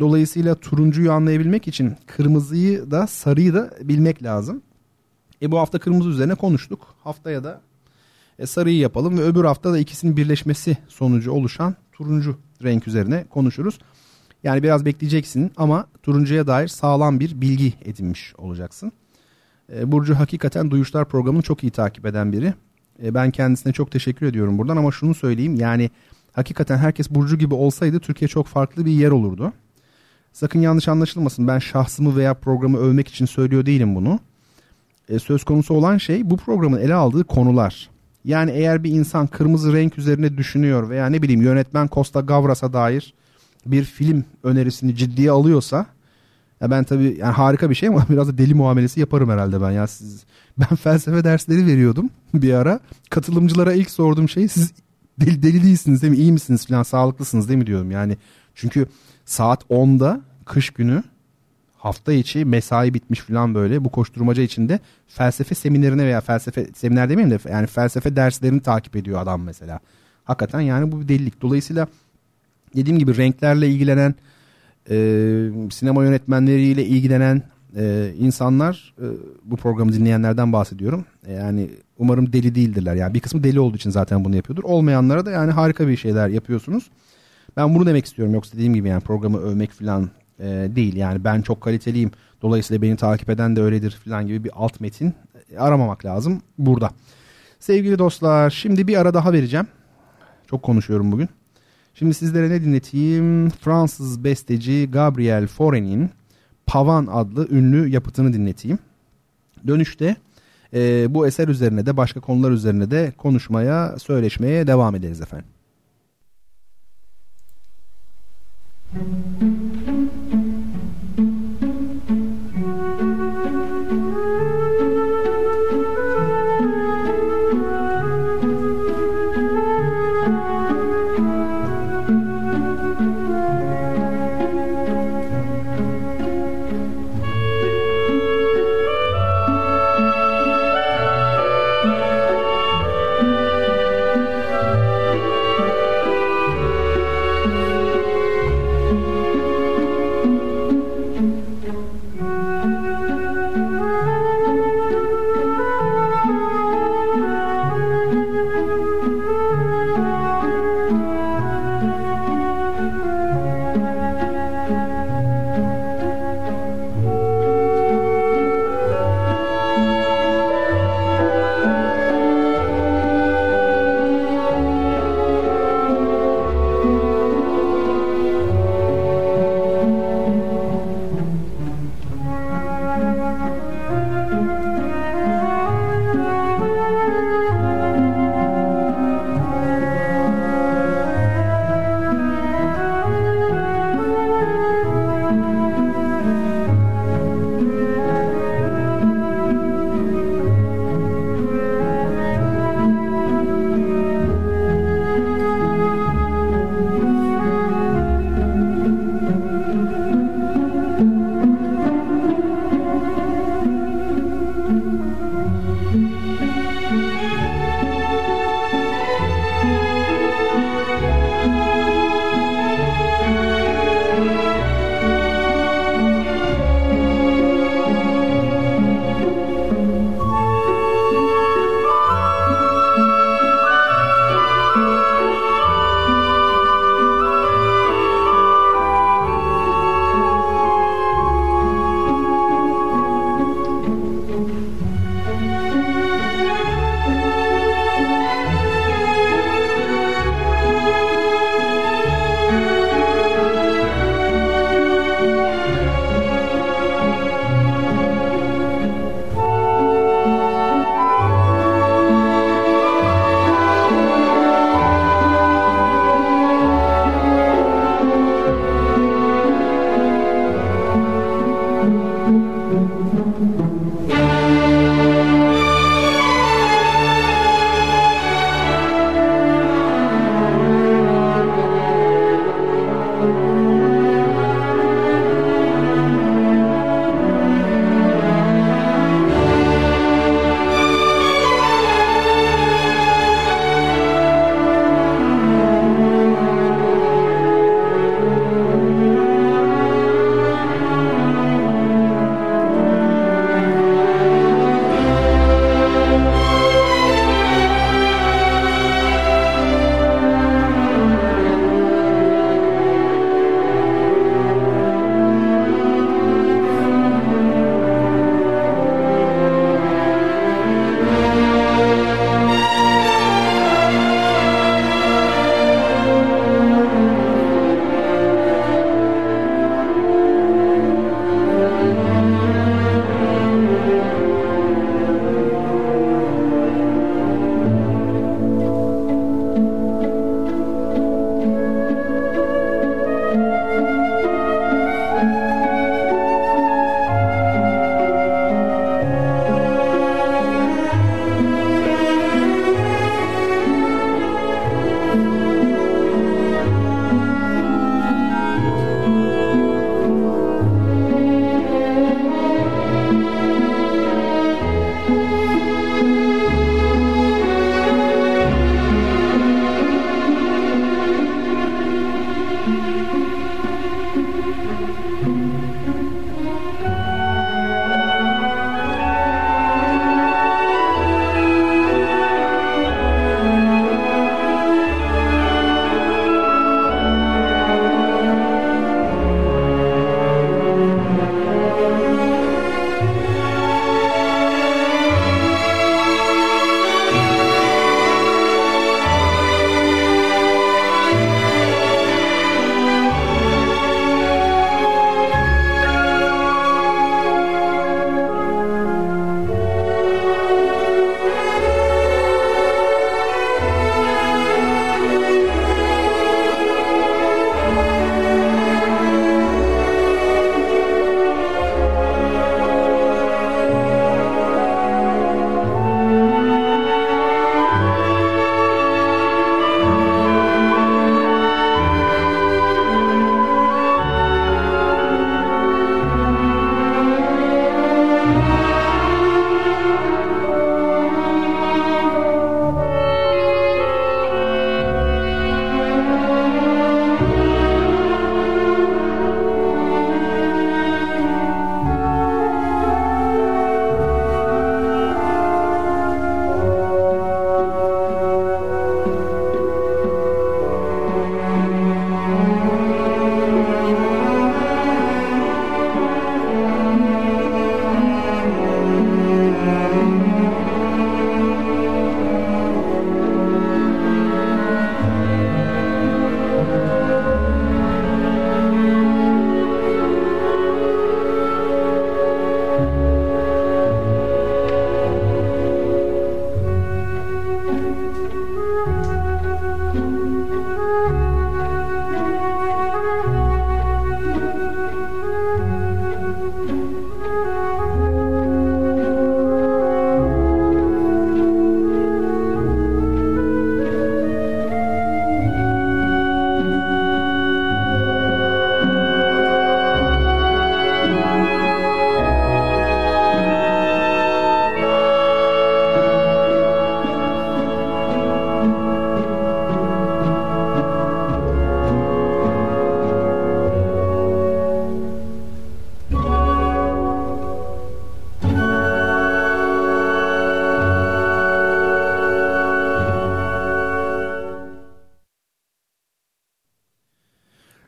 Dolayısıyla turuncuyu anlayabilmek için kırmızıyı da sarıyı da bilmek lazım. E bu hafta kırmızı üzerine konuştuk. Haftaya da e, sarıyı yapalım ve öbür hafta da ikisinin birleşmesi sonucu oluşan turuncu renk üzerine konuşuruz. Yani biraz bekleyeceksin ama turuncuya dair sağlam bir bilgi edinmiş olacaksın. E, Burcu hakikaten Duyuşlar programını çok iyi takip eden biri. E, ben kendisine çok teşekkür ediyorum buradan ama şunu söyleyeyim yani hakikaten herkes Burcu gibi olsaydı Türkiye çok farklı bir yer olurdu. Sakın yanlış anlaşılmasın ben şahsımı veya programı övmek için söylüyor değilim bunu. E, söz konusu olan şey bu programın ele aldığı konular. Yani eğer bir insan kırmızı renk üzerine düşünüyor veya ne bileyim yönetmen Costa Gavras'a dair bir film önerisini ciddiye alıyorsa ya ben tabii yani harika bir şey ama biraz da deli muamelesi yaparım herhalde ben. Ya siz ben felsefe dersleri veriyordum bir ara. Katılımcılara ilk sorduğum şey siz deli, deli değilsiniz değil mi? İyi misiniz falan sağlıklısınız değil mi diyorum. Yani çünkü saat 10'da kış günü hafta içi mesai bitmiş falan böyle bu koşturmaca içinde felsefe seminerine veya felsefe seminer demeyeyim de yani felsefe derslerini takip ediyor adam mesela. Hakikaten yani bu bir delilik. Dolayısıyla dediğim gibi renklerle ilgilenen e, sinema yönetmenleriyle ilgilenen e, insanlar e, bu programı dinleyenlerden bahsediyorum. E, yani umarım deli değildirler. Yani bir kısmı deli olduğu için zaten bunu yapıyordur. Olmayanlara da yani harika bir şeyler yapıyorsunuz. Ben bunu demek istiyorum. Yoksa dediğim gibi yani programı övmek falan e, değil. Yani ben çok kaliteliyim. Dolayısıyla beni takip eden de öyledir falan gibi bir alt metin e, aramamak lazım burada. Sevgili dostlar şimdi bir ara daha vereceğim. Çok konuşuyorum bugün. Şimdi sizlere ne dinleteyim? Fransız besteci Gabriel Fauré'nin Pavan adlı ünlü yapıtını dinleteyim. Dönüşte e, bu eser üzerine de başka konular üzerine de konuşmaya, söyleşmeye devam ederiz efendim.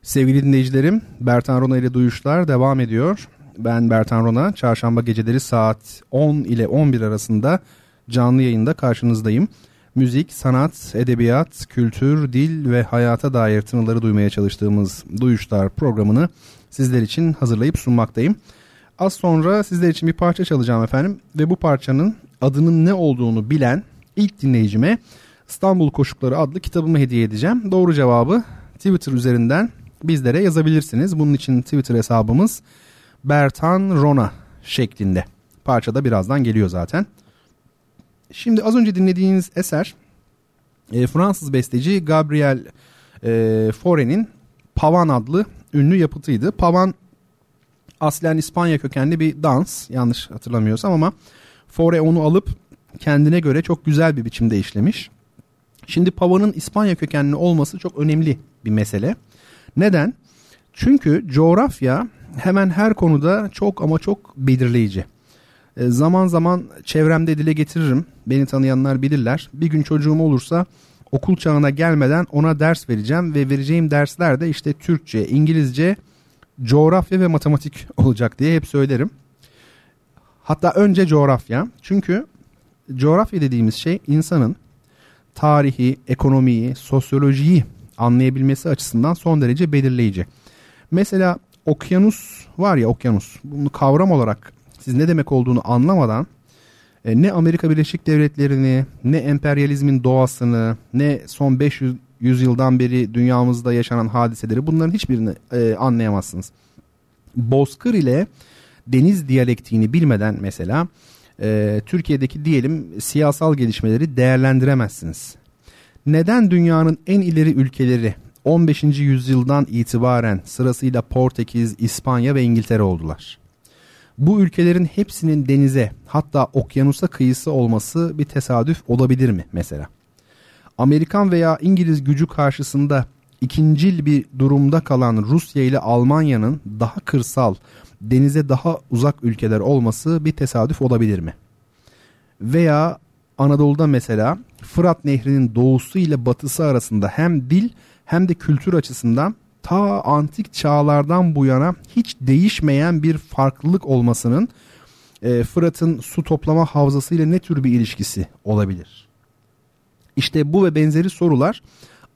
Sevgili dinleyicilerim, Bertan Rona ile Duyuşlar devam ediyor. Ben Bertan Rona, çarşamba geceleri saat 10 ile 11 arasında canlı yayında karşınızdayım. Müzik, sanat, edebiyat, kültür, dil ve hayata dair tınıları duymaya çalıştığımız Duyuşlar programını sizler için hazırlayıp sunmaktayım. Az sonra sizler için bir parça çalacağım efendim ve bu parçanın adının ne olduğunu bilen ilk dinleyicime İstanbul Koşukları adlı kitabımı hediye edeceğim. Doğru cevabı Twitter üzerinden bizlere yazabilirsiniz. Bunun için Twitter hesabımız Bertan Rona şeklinde. Parça da birazdan geliyor zaten. Şimdi az önce dinlediğiniz eser e, Fransız besteci Gabriel e, Fauré'nin Pavan adlı ünlü yapıtıydı. Pavan aslen İspanya kökenli bir dans yanlış hatırlamıyorsam ama Fauré onu alıp kendine göre çok güzel bir biçimde işlemiş. Şimdi Pavan'ın İspanya kökenli olması çok önemli bir mesele. Neden? Çünkü coğrafya hemen her konuda çok ama çok belirleyici. E, zaman zaman çevremde dile getiririm. Beni tanıyanlar bilirler. Bir gün çocuğum olursa okul çağına gelmeden ona ders vereceğim ve vereceğim dersler de işte Türkçe, İngilizce, coğrafya ve matematik olacak diye hep söylerim. Hatta önce coğrafya. Çünkü coğrafya dediğimiz şey insanın tarihi, ekonomiyi, sosyolojiyi anlayabilmesi açısından son derece belirleyici. Mesela okyanus var ya okyanus. Bunu kavram olarak siz ne demek olduğunu anlamadan e, ne Amerika Birleşik Devletleri'ni, ne emperyalizmin doğasını, ne son 500 yıldan beri dünyamızda yaşanan hadiseleri bunların hiçbirini e, anlayamazsınız. Bozkır ile deniz diyalektiğini bilmeden mesela e, Türkiye'deki diyelim siyasal gelişmeleri değerlendiremezsiniz. Neden dünyanın en ileri ülkeleri 15. yüzyıldan itibaren sırasıyla Portekiz, İspanya ve İngiltere oldular? Bu ülkelerin hepsinin denize hatta okyanusa kıyısı olması bir tesadüf olabilir mi mesela? Amerikan veya İngiliz gücü karşısında ikincil bir durumda kalan Rusya ile Almanya'nın daha kırsal, denize daha uzak ülkeler olması bir tesadüf olabilir mi? Veya Anadolu'da mesela Fırat Nehri'nin doğusu ile batısı arasında hem dil hem de kültür açısından ta antik çağlardan bu yana hiç değişmeyen bir farklılık olmasının e, Fırat'ın su toplama havzası ile ne tür bir ilişkisi olabilir? İşte bu ve benzeri sorular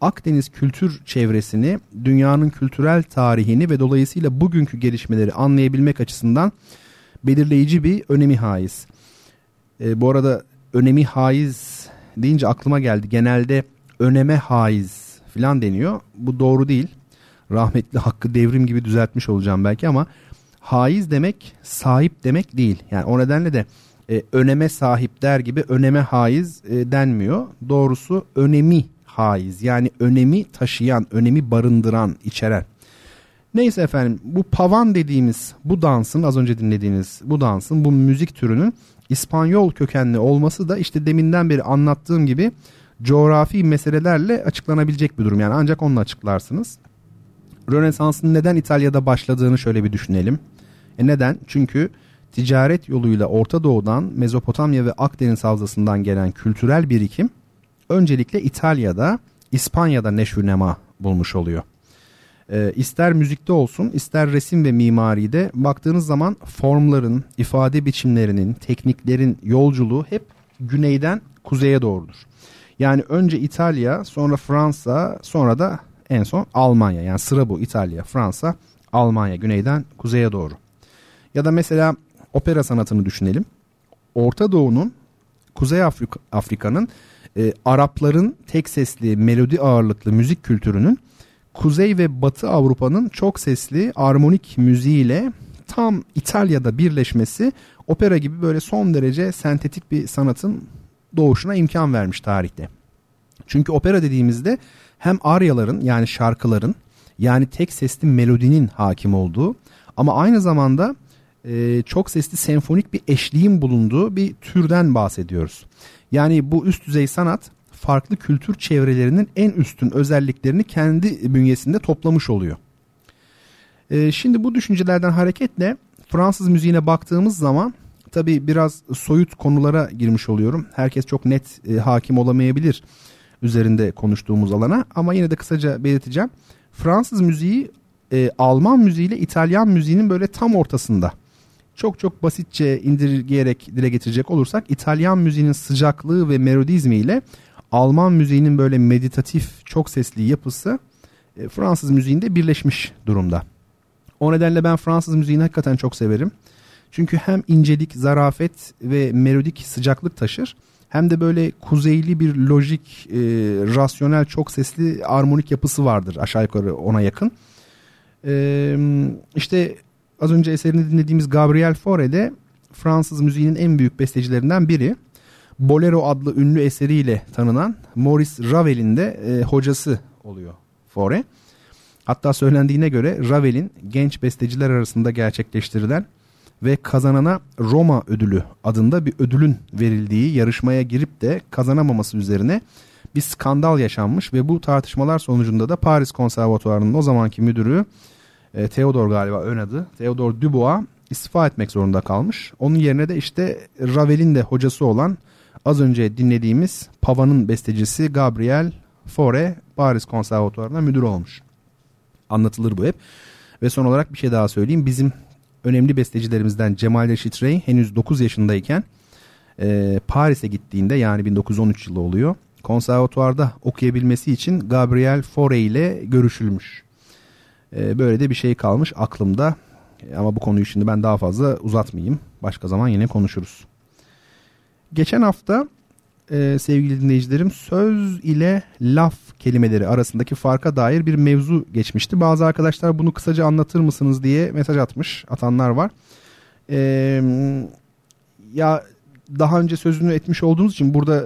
Akdeniz kültür çevresini, dünyanın kültürel tarihini ve dolayısıyla bugünkü gelişmeleri anlayabilmek açısından belirleyici bir önemi haiz. E, bu arada önemi haiz deyince aklıma geldi. Genelde öneme haiz falan deniyor. Bu doğru değil. Rahmetli Hakkı Devrim gibi düzeltmiş olacağım belki ama haiz demek sahip demek değil. Yani o nedenle de e, öneme sahip der gibi öneme haiz e, denmiyor. Doğrusu önemi haiz yani önemi taşıyan, önemi barındıran, içeren. Neyse efendim bu pavan dediğimiz bu dansın az önce dinlediğiniz bu dansın bu müzik türünün İspanyol kökenli olması da işte deminden beri anlattığım gibi coğrafi meselelerle açıklanabilecek bir durum. Yani ancak onunla açıklarsınız. Rönesans'ın neden İtalya'da başladığını şöyle bir düşünelim. E neden? Çünkü ticaret yoluyla Orta Doğu'dan Mezopotamya ve Akdeniz havzasından gelen kültürel birikim öncelikle İtalya'da, İspanya'da neşvünema bulmuş oluyor. E, ister müzikte olsun ister resim ve mimaride baktığınız zaman formların, ifade biçimlerinin, tekniklerin yolculuğu hep güneyden kuzeye doğrudur. Yani önce İtalya, sonra Fransa, sonra da en son Almanya. Yani sıra bu İtalya, Fransa, Almanya güneyden kuzeye doğru. Ya da mesela opera sanatını düşünelim. Orta Doğu'nun Kuzey Afrika, Afrika'nın e, Arapların tek sesli melodi ağırlıklı müzik kültürünün Kuzey ve Batı Avrupa'nın çok sesli armonik müziğiyle tam İtalya'da birleşmesi opera gibi böyle son derece sentetik bir sanatın doğuşuna imkan vermiş tarihte. Çünkü opera dediğimizde hem aryaların yani şarkıların yani tek sesli melodinin hakim olduğu ama aynı zamanda e, çok sesli senfonik bir eşliğin bulunduğu bir türden bahsediyoruz. Yani bu üst düzey sanat farklı kültür çevrelerinin en üstün özelliklerini kendi bünyesinde toplamış oluyor. E, şimdi bu düşüncelerden hareketle Fransız müziğine baktığımız zaman tabi biraz soyut konulara girmiş oluyorum. Herkes çok net e, hakim olamayabilir üzerinde konuştuğumuz alana ama yine de kısaca belirteceğim. Fransız müziği e, Alman müziği ile İtalyan müziğinin böyle tam ortasında. Çok çok basitçe indirgeyerek dile getirecek olursak İtalyan müziğinin sıcaklığı ve melodizmi ile Alman müziğinin böyle meditatif çok sesli yapısı e, Fransız müziğinde birleşmiş durumda. O nedenle ben Fransız müziğini hakikaten çok severim. Çünkü hem incelik, zarafet ve melodik sıcaklık taşır hem de böyle kuzeyli bir lojik, e, rasyonel, çok sesli armonik yapısı vardır aşağı yukarı ona yakın. E, işte az önce eserini dinlediğimiz Gabriel Fauré de Fransız müziğinin en büyük bestecilerinden biri. Bolero adlı ünlü eseriyle tanınan Maurice Ravel'in de e, hocası oluyor Fauré. Hatta söylendiğine göre Ravel'in genç besteciler arasında gerçekleştirilen ve kazanana Roma ödülü adında bir ödülün verildiği yarışmaya girip de kazanamaması üzerine bir skandal yaşanmış ve bu tartışmalar sonucunda da Paris Konservatuvarı'nın o zamanki müdürü e, Theodor galiba ön adı Theodor Dubois istifa etmek zorunda kalmış. Onun yerine de işte Ravel'in de hocası olan az önce dinlediğimiz Pava'nın bestecisi Gabriel Fauré Paris Konservatuvarı'na müdür olmuş. Anlatılır bu hep. Ve son olarak bir şey daha söyleyeyim. Bizim önemli bestecilerimizden Cemal Reşit Rey henüz 9 yaşındayken e, Paris'e gittiğinde yani 1913 yılı oluyor. Konservatuvarda okuyabilmesi için Gabriel Fauré ile görüşülmüş. E, böyle de bir şey kalmış aklımda. E, ama bu konuyu şimdi ben daha fazla uzatmayayım. Başka zaman yine konuşuruz. Geçen hafta e, sevgili dinleyicilerim söz ile laf kelimeleri arasındaki farka dair bir mevzu geçmişti. Bazı arkadaşlar bunu kısaca anlatır mısınız diye mesaj atmış atanlar var. E, ya daha önce sözünü etmiş olduğunuz için burada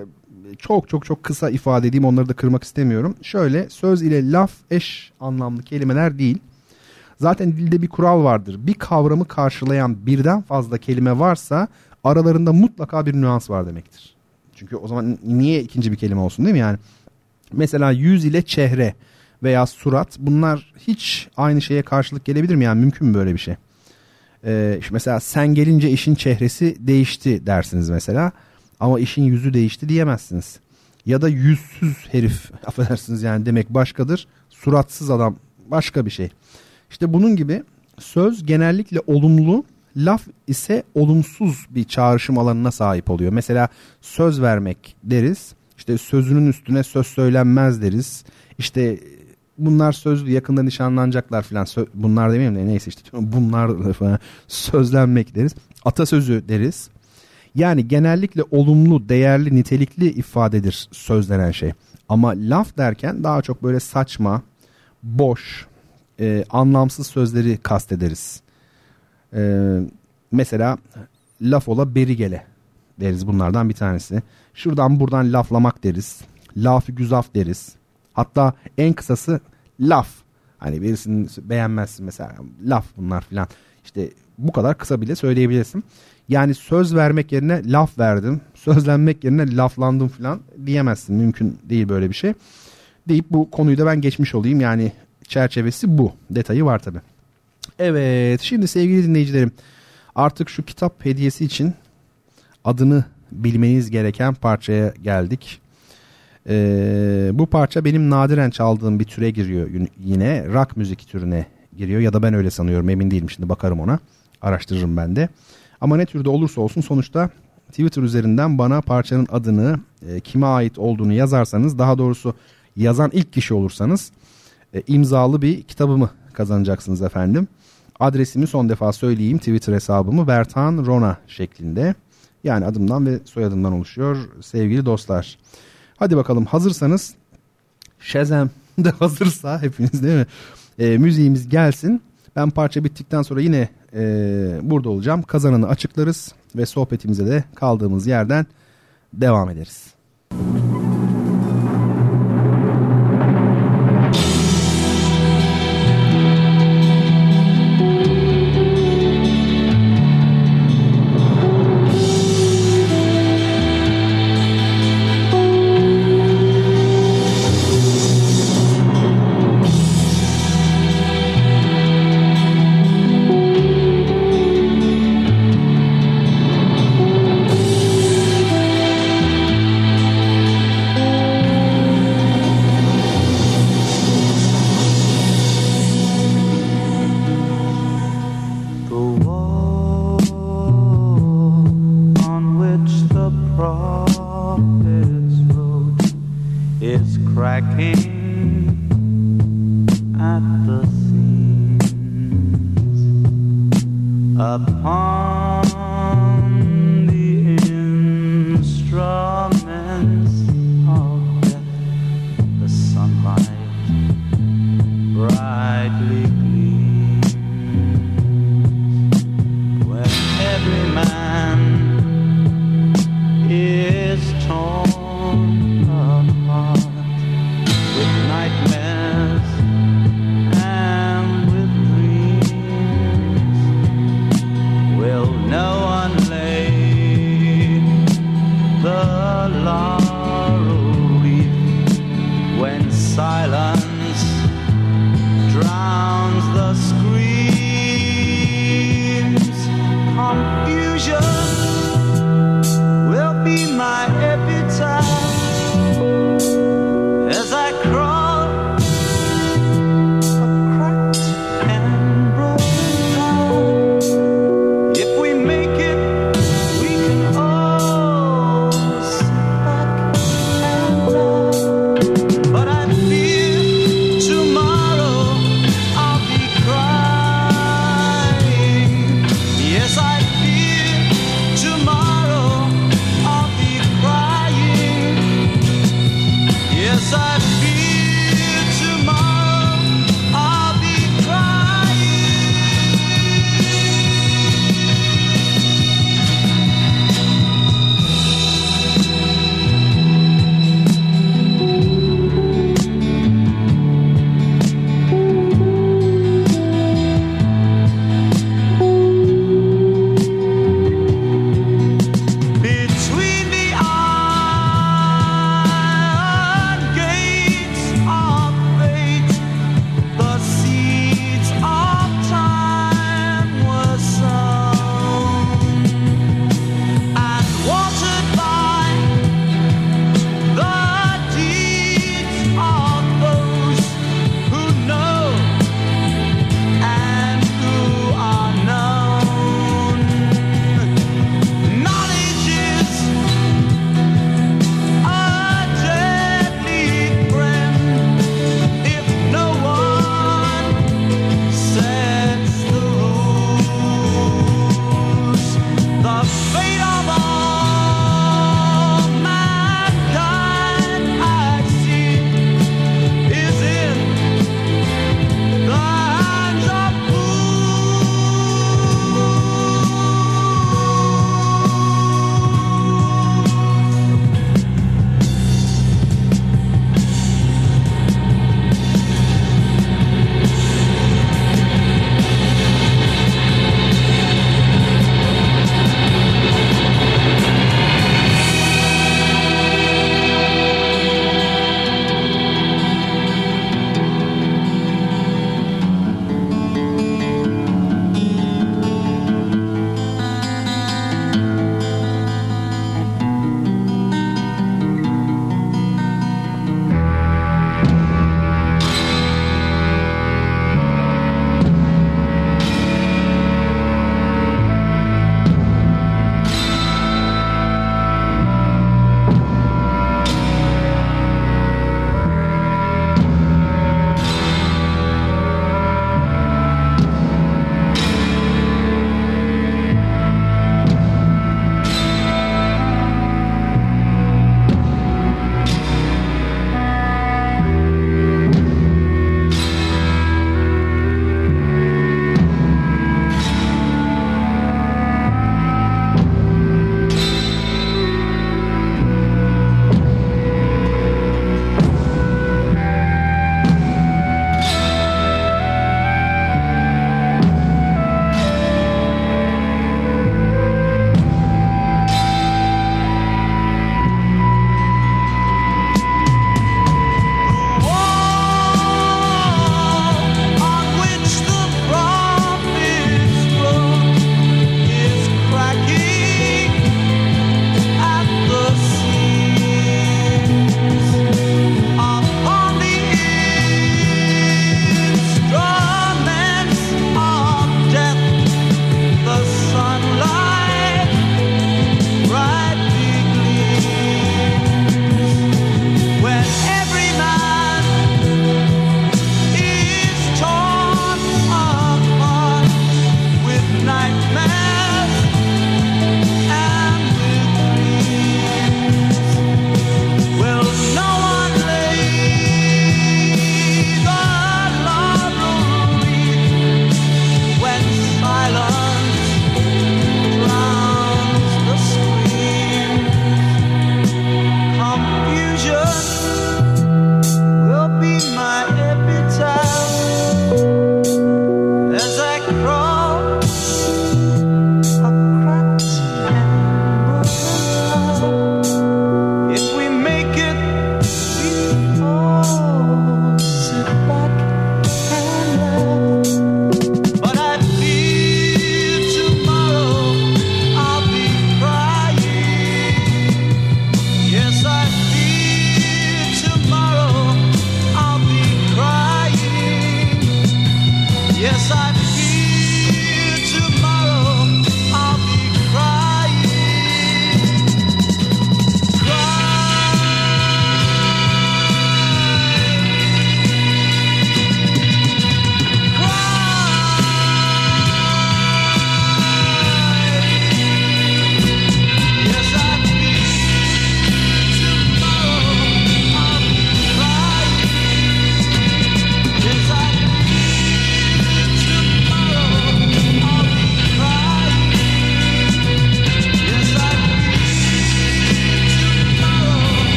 çok çok çok kısa ifade edeyim onları da kırmak istemiyorum. Şöyle söz ile laf eş anlamlı kelimeler değil. Zaten dilde bir kural vardır. Bir kavramı karşılayan birden fazla kelime varsa aralarında mutlaka bir nüans var demektir. Çünkü o zaman niye ikinci bir kelime olsun değil mi yani? Mesela yüz ile çehre veya surat bunlar hiç aynı şeye karşılık gelebilir mi? Yani mümkün mü böyle bir şey? Ee, mesela sen gelince işin çehresi değişti dersiniz mesela. Ama işin yüzü değişti diyemezsiniz. Ya da yüzsüz herif affedersiniz yani demek başkadır. Suratsız adam başka bir şey. İşte bunun gibi söz genellikle olumlu Laf ise olumsuz bir çağrışım alanına sahip oluyor. Mesela söz vermek deriz. İşte sözünün üstüne söz söylenmez deriz. İşte bunlar sözlü yakında nişanlanacaklar falan. bunlar demeyeyim de neyse işte bunlar falan sözlenmek deriz. Atasözü deriz. Yani genellikle olumlu, değerli, nitelikli ifadedir sözlenen şey. Ama laf derken daha çok böyle saçma, boş, e, anlamsız sözleri kastederiz. Ee, mesela laf ola beri gele deriz bunlardan bir tanesi. Şuradan buradan laflamak deriz. Lafı güzaf deriz. Hatta en kısası laf. Hani birisini beğenmezsin mesela laf bunlar filan. İşte bu kadar kısa bile söyleyebilirsin. Yani söz vermek yerine laf verdim. Sözlenmek yerine laflandım filan diyemezsin. Mümkün değil böyle bir şey. Deyip bu konuyu da ben geçmiş olayım. Yani çerçevesi bu. Detayı var tabii. Evet şimdi sevgili dinleyicilerim artık şu kitap hediyesi için adını bilmeniz gereken parçaya geldik. Ee, bu parça benim nadiren çaldığım bir türe giriyor yine rock müzik türüne giriyor ya da ben öyle sanıyorum emin değilim şimdi bakarım ona araştırırım ben de. Ama ne türde olursa olsun sonuçta Twitter üzerinden bana parçanın adını e, kime ait olduğunu yazarsanız daha doğrusu yazan ilk kişi olursanız e, imzalı bir kitabımı kazanacaksınız efendim. Adresimi son defa söyleyeyim. Twitter hesabımı Bertan Rona şeklinde. Yani adımdan ve soyadımdan oluşuyor sevgili dostlar. Hadi bakalım hazırsanız Shazam de hazırsa hepiniz değil mi? E, müziğimiz gelsin. Ben parça bittikten sonra yine e, burada olacağım. Kazananı açıklarız ve sohbetimize de kaldığımız yerden devam ederiz. Müzik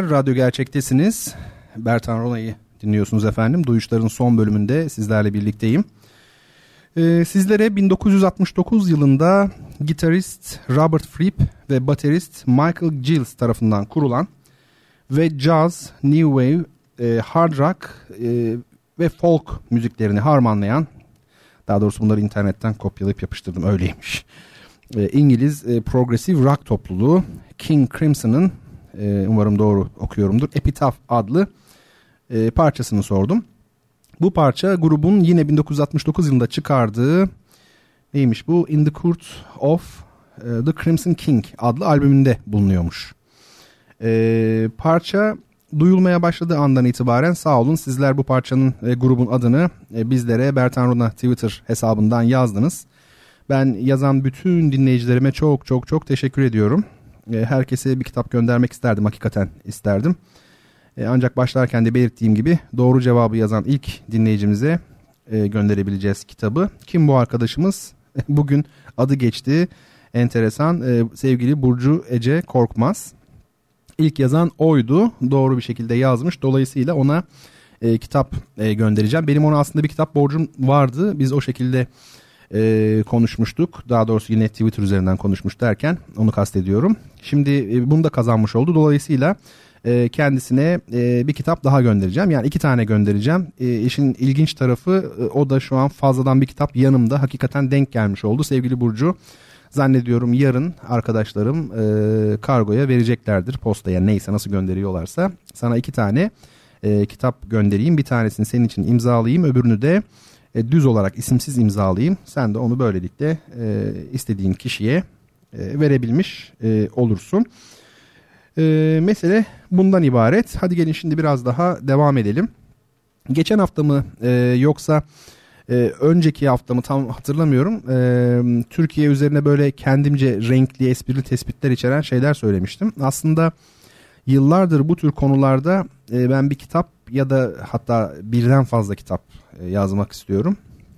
Dinleyiciler, Radyo Gerçek'tesiniz. Bertan Rona'yı dinliyorsunuz efendim. Duyuşların son bölümünde sizlerle birlikteyim. Ee, sizlere 1969 yılında gitarist Robert Fripp ve baterist Michael Giles tarafından kurulan ve jazz, new wave, e, hard rock e, ve folk müziklerini harmanlayan daha doğrusu bunları internetten kopyalayıp yapıştırdım öyleymiş. E, İngiliz e, progresif rock topluluğu King Crimson'ın e, umarım doğru okuyorumdur Epitaph adlı e, parçasını sordum. Bu parça grubun yine 1969 yılında çıkardığı neymiş bu In the Court of e, the Crimson King adlı albümünde bulunuyormuş. E, parça duyulmaya başladığı andan itibaren sağ olun sizler bu parçanın e, grubun adını e, bizlere Bertan Rona Twitter hesabından yazdınız. Ben yazan bütün dinleyicilerime çok çok çok teşekkür ediyorum. E, herkese bir kitap göndermek isterdim hakikaten isterdim. E, ancak başlarken de belirttiğim gibi doğru cevabı yazan ilk dinleyicimize e, gönderebileceğiz kitabı. Kim bu arkadaşımız? Bugün adı geçti. Enteresan sevgili Burcu Ece Korkmaz. İlk yazan oydu. Doğru bir şekilde yazmış. Dolayısıyla ona kitap göndereceğim. Benim ona aslında bir kitap borcum vardı. Biz o şekilde e, konuşmuştuk. Daha doğrusu yine Twitter üzerinden konuşmuş derken onu kastediyorum. Şimdi e, bunu da kazanmış oldu. Dolayısıyla e, kendisine e, bir kitap daha göndereceğim. Yani iki tane göndereceğim. E, işin ilginç tarafı e, o da şu an fazladan bir kitap yanımda. Hakikaten denk gelmiş oldu sevgili Burcu. Zannediyorum yarın arkadaşlarım e, kargoya vereceklerdir postaya neyse nasıl gönderiyorlarsa. Sana iki tane e, kitap göndereyim. Bir tanesini senin için imzalayayım öbürünü de e, düz olarak isimsiz imzalayayım. Sen de onu böylelikle e, istediğin kişiye e, verebilmiş e, olursun. E, mesele bundan ibaret. Hadi gelin şimdi biraz daha devam edelim. Geçen hafta mı e, yoksa e, önceki hafta mı tam hatırlamıyorum. E, Türkiye üzerine böyle kendimce renkli, esprili tespitler içeren şeyler söylemiştim. Aslında yıllardır bu tür konularda e, ben bir kitap ya da hatta birden fazla kitap yazmak istiyorum.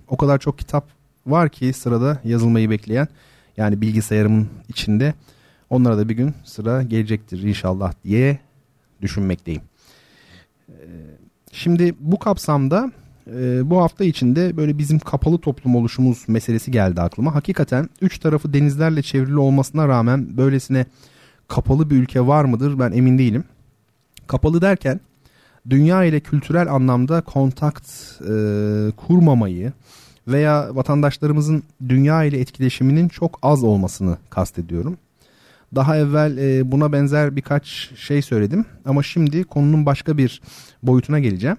O kadar çok kitap var ki sırada yazılmayı bekleyen yani bilgisayarımın içinde onlara da bir gün sıra gelecektir inşallah diye düşünmekteyim. E, şimdi bu kapsamda e, bu hafta içinde böyle bizim kapalı toplum oluşumuz meselesi geldi aklıma. Hakikaten üç tarafı denizlerle çevrili olmasına rağmen böylesine kapalı bir ülke var mıdır ben emin değilim. Kapalı derken dünya ile kültürel anlamda kontakt e, kurmamayı veya vatandaşlarımızın dünya ile etkileşiminin çok az olmasını kastediyorum. Daha evvel e, buna benzer birkaç şey söyledim ama şimdi konunun başka bir boyutuna geleceğim.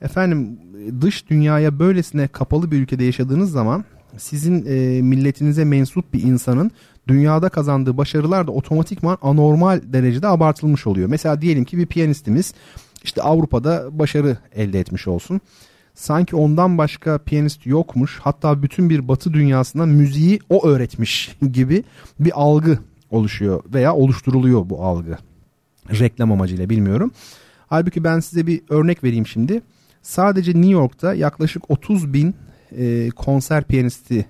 Efendim dış dünyaya böylesine kapalı bir ülkede yaşadığınız zaman sizin e, milletinize mensup bir insanın dünyada kazandığı başarılar da otomatikman anormal derecede abartılmış oluyor. Mesela diyelim ki bir piyanistimiz işte Avrupa'da başarı elde etmiş olsun. Sanki ondan başka piyanist yokmuş hatta bütün bir batı dünyasına müziği o öğretmiş gibi bir algı oluşuyor veya oluşturuluyor bu algı. Reklam amacıyla bilmiyorum. Halbuki ben size bir örnek vereyim şimdi. Sadece New York'ta yaklaşık 30 bin e, konser piyanisti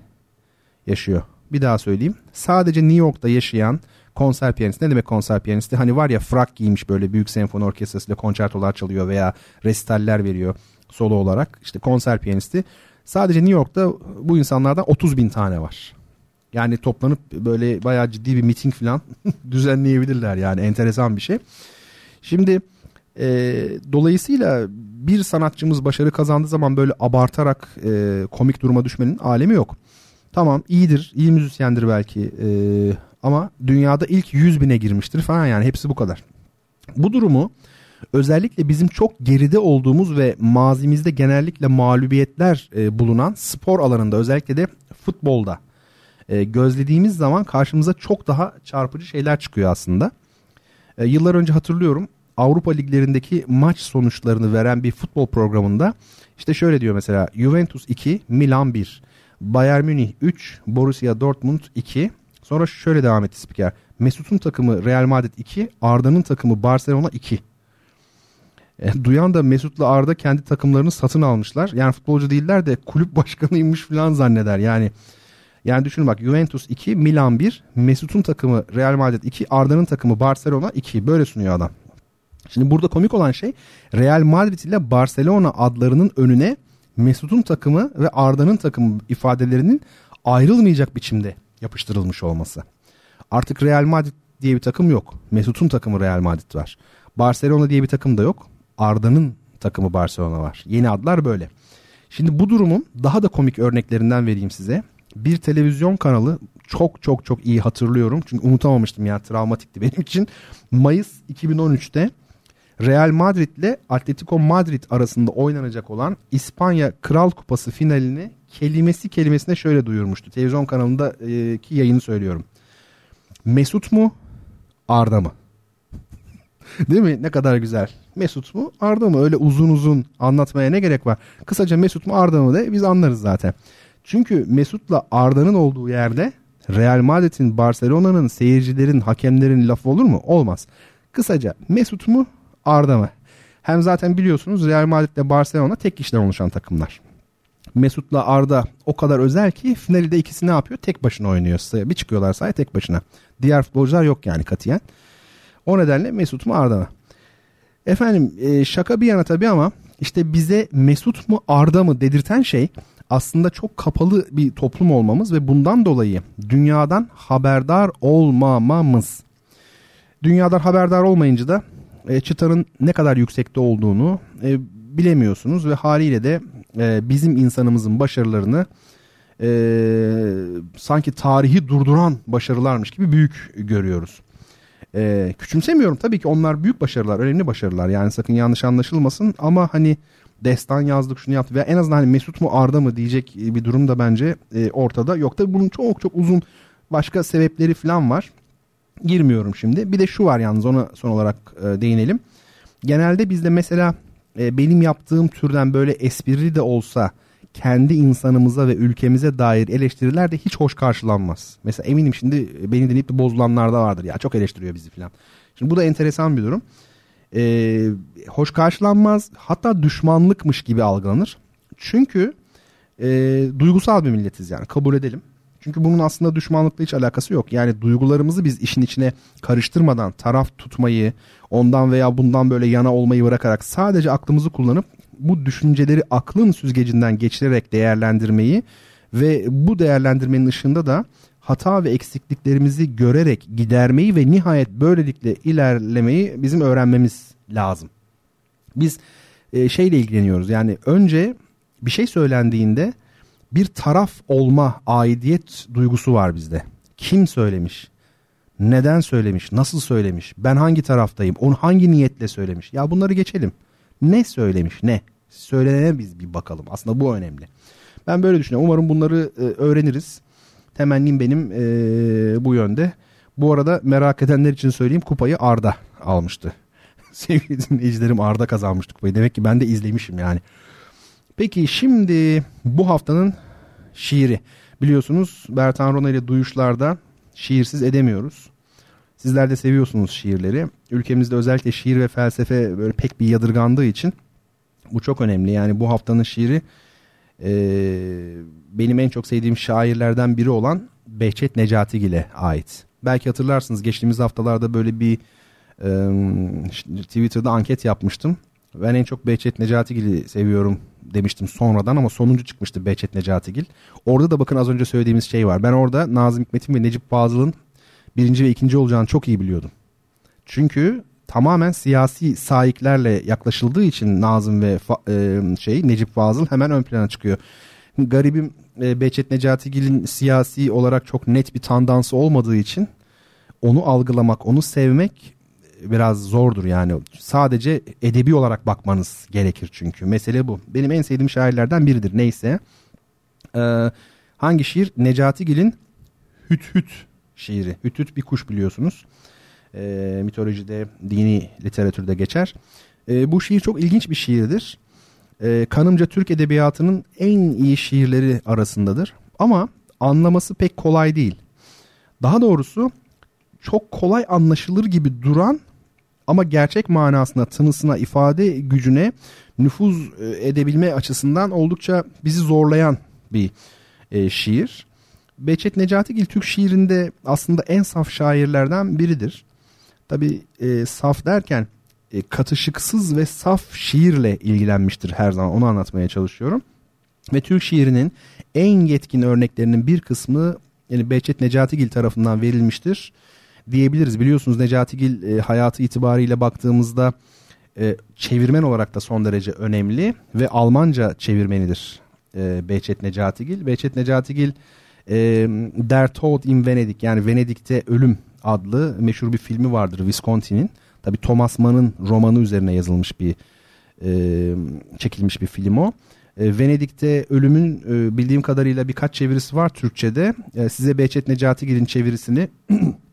yaşıyor. Bir daha söyleyeyim. Sadece New York'ta yaşayan konser piyanisti. Ne demek konser piyanisti? Hani var ya frak giymiş böyle büyük senfoni orkestrasıyla konçertolar çalıyor veya resitaller veriyor solo olarak. İşte konser piyanisti. Sadece New York'ta bu insanlardan 30 bin tane var. Yani toplanıp böyle bayağı ciddi bir miting falan düzenleyebilirler yani enteresan bir şey. Şimdi e, dolayısıyla bir sanatçımız başarı kazandığı zaman böyle abartarak e, komik duruma düşmenin alemi yok. Tamam iyidir, iyi müzisyendir belki e, ama dünyada ilk 100 bine girmiştir falan yani hepsi bu kadar. Bu durumu özellikle bizim çok geride olduğumuz ve mazimizde genellikle mağlubiyetler e, bulunan spor alanında özellikle de futbolda e, gözlediğimiz zaman karşımıza çok daha çarpıcı şeyler çıkıyor aslında. E, yıllar önce hatırlıyorum Avrupa liglerindeki maç sonuçlarını veren bir futbol programında işte şöyle diyor mesela Juventus 2, Milan 1, Bayern Münih 3, Borussia Dortmund 2. Sonra şöyle devam etti spiker. Mesut'un takımı Real Madrid 2, Arda'nın takımı Barcelona 2. E, duyan da Mesut'la Arda kendi takımlarını satın almışlar. Yani futbolcu değiller de kulüp başkanıymış falan zanneder. Yani Yani düşünün bak Juventus 2, Milan 1, Mesut'un takımı Real Madrid 2, Arda'nın takımı Barcelona 2. Böyle sunuyor adam. Şimdi burada komik olan şey Real Madrid ile Barcelona adlarının önüne Mesut'un takımı ve Arda'nın takımı ifadelerinin ayrılmayacak biçimde yapıştırılmış olması. Artık Real Madrid diye bir takım yok. Mesut'un takımı Real Madrid var. Barcelona diye bir takım da yok. Arda'nın takımı Barcelona var. Yeni adlar böyle. Şimdi bu durumun daha da komik örneklerinden vereyim size. Bir televizyon kanalı çok çok çok iyi hatırlıyorum. Çünkü unutamamıştım yani travmatikti benim için. Mayıs 2013'te Real Madrid ile Atletico Madrid arasında oynanacak olan İspanya Kral Kupası finalini kelimesi kelimesine şöyle duyurmuştu. Televizyon kanalındaki yayını söylüyorum. Mesut mu Arda mı? Değil mi? Ne kadar güzel. Mesut mu Arda mı? Öyle uzun uzun anlatmaya ne gerek var? Kısaca Mesut mu Arda mı de biz anlarız zaten. Çünkü Mesut'la Arda'nın olduğu yerde Real Madrid'in, Barcelona'nın, seyircilerin, hakemlerin lafı olur mu? Olmaz. Kısaca Mesut mu Arda mı? Hem zaten biliyorsunuz Real Madrid ile Barcelona tek kişiden oluşan takımlar. Mesut'la Arda o kadar özel ki finalde ikisi ne yapıyor? Tek başına oynuyor. Bir çıkıyorlar sahaya tek başına. Diğer futbolcular yok yani katiyen. O nedenle Mesut mu Arda mı? Efendim e, şaka bir yana tabii ama işte bize Mesut mu Arda mı dedirten şey aslında çok kapalı bir toplum olmamız ve bundan dolayı dünyadan haberdar olmamamız. Dünyadan haberdar olmayınca da e, çıtanın ne kadar yüksekte olduğunu e, bilemiyorsunuz ve haliyle de e, bizim insanımızın başarılarını e, sanki tarihi durduran başarılarmış gibi büyük görüyoruz. E, küçümsemiyorum tabii ki onlar büyük başarılar, önemli başarılar yani sakın yanlış anlaşılmasın ama hani destan yazdık şunu yaptı ve en azından hani Mesut mu Arda mı diyecek bir durum da bence e, ortada yok. Tabii bunun çok çok uzun başka sebepleri falan var. Girmiyorum şimdi. Bir de şu var yalnız ona son olarak e, değinelim. Genelde bizde mesela e, benim yaptığım türden böyle esprili de olsa kendi insanımıza ve ülkemize dair eleştiriler de hiç hoş karşılanmaz. Mesela eminim şimdi beni dinleyip de bozulanlar da vardır ya çok eleştiriyor bizi falan. Şimdi bu da enteresan bir durum. Ee, hoş karşılanmaz hatta düşmanlıkmış gibi algılanır. Çünkü e, duygusal bir milletiz yani kabul edelim. Çünkü bunun aslında düşmanlıkla hiç alakası yok. Yani duygularımızı biz işin içine karıştırmadan taraf tutmayı, ondan veya bundan böyle yana olmayı bırakarak sadece aklımızı kullanıp bu düşünceleri aklın süzgecinden geçirerek değerlendirmeyi ve bu değerlendirmenin ışığında da hata ve eksikliklerimizi görerek gidermeyi ve nihayet böylelikle ilerlemeyi bizim öğrenmemiz lazım. Biz e, şeyle ilgileniyoruz yani önce bir şey söylendiğinde bir taraf olma aidiyet duygusu var bizde. Kim söylemiş? Neden söylemiş? Nasıl söylemiş? Ben hangi taraftayım? Onu hangi niyetle söylemiş? Ya bunları geçelim. Ne söylemiş? Ne? Söylenene biz bir bakalım. Aslında bu önemli. Ben böyle düşünüyorum. Umarım bunları e, öğreniriz. Temennim benim e, bu yönde. Bu arada merak edenler için söyleyeyim kupayı Arda almıştı. Sevgili dinleyicilerim Arda kazanmıştı kupayı. Demek ki ben de izlemişim yani. Peki şimdi bu haftanın şiiri. Biliyorsunuz Bertan Rona ile duyuşlarda şiirsiz edemiyoruz. Sizler de seviyorsunuz şiirleri. Ülkemizde özellikle şiir ve felsefe böyle pek bir yadırgandığı için bu çok önemli. Yani bu haftanın şiiri e, benim en çok sevdiğim şairlerden biri olan Behçet Necatigil'e ait. Belki hatırlarsınız geçtiğimiz haftalarda böyle bir e, Twitter'da anket yapmıştım. Ben en çok Behçet Necatigil'i seviyorum demiştim sonradan ama sonuncu çıkmıştı Behçet Necatigil. Orada da bakın az önce söylediğimiz şey var. Ben orada Nazım Hikmet'in ve Necip Fazıl'ın birinci ve ikinci olacağını çok iyi biliyordum. Çünkü tamamen siyasi sahiplerle yaklaşıldığı için Nazım ve e, şey Necip Fazıl hemen ön plana çıkıyor. Garibim e, Behçet Necatigil'in siyasi olarak çok net bir tandansı olmadığı için onu algılamak, onu sevmek biraz zordur yani. Sadece edebi olarak bakmanız gerekir çünkü. Mesele bu. Benim en sevdiğim şairlerden biridir neyse. Ee, hangi şiir? Necati Gil'in Hüt Hüt şiiri. Hüt Hüt bir kuş biliyorsunuz. Ee, mitolojide, dini literatürde geçer. Ee, bu şiir çok ilginç bir şiirdir. Ee, kanımca Türk Edebiyatı'nın en iyi şiirleri arasındadır. Ama anlaması pek kolay değil. Daha doğrusu çok kolay anlaşılır gibi duran ama gerçek manasına, tınısına, ifade gücüne nüfuz e, edebilme açısından oldukça bizi zorlayan bir e, şiir. Behçet Necatigil Türk şiirinde aslında en saf şairlerden biridir. Tabi e, saf derken e, katışıksız ve saf şiirle ilgilenmiştir her zaman onu anlatmaya çalışıyorum. Ve Türk şiirinin en yetkin örneklerinin bir kısmı yani Behçet Necatigil tarafından verilmiştir diyebiliriz. Biliyorsunuz Necatigil e, hayatı itibariyle baktığımızda e, çevirmen olarak da son derece önemli ve Almanca çevirmenidir e, Behçet Necatigil. Behçet Necatigil e, Der Tod in Venedik yani Venedik'te Ölüm adlı meşhur bir filmi vardır Visconti'nin. Tabi Thomas Mann'ın romanı üzerine yazılmış bir e, çekilmiş bir film o. E, Venedik'te Ölüm'ün e, bildiğim kadarıyla birkaç çevirisi var Türkçe'de. E, size Behçet Necatigil'in çevirisini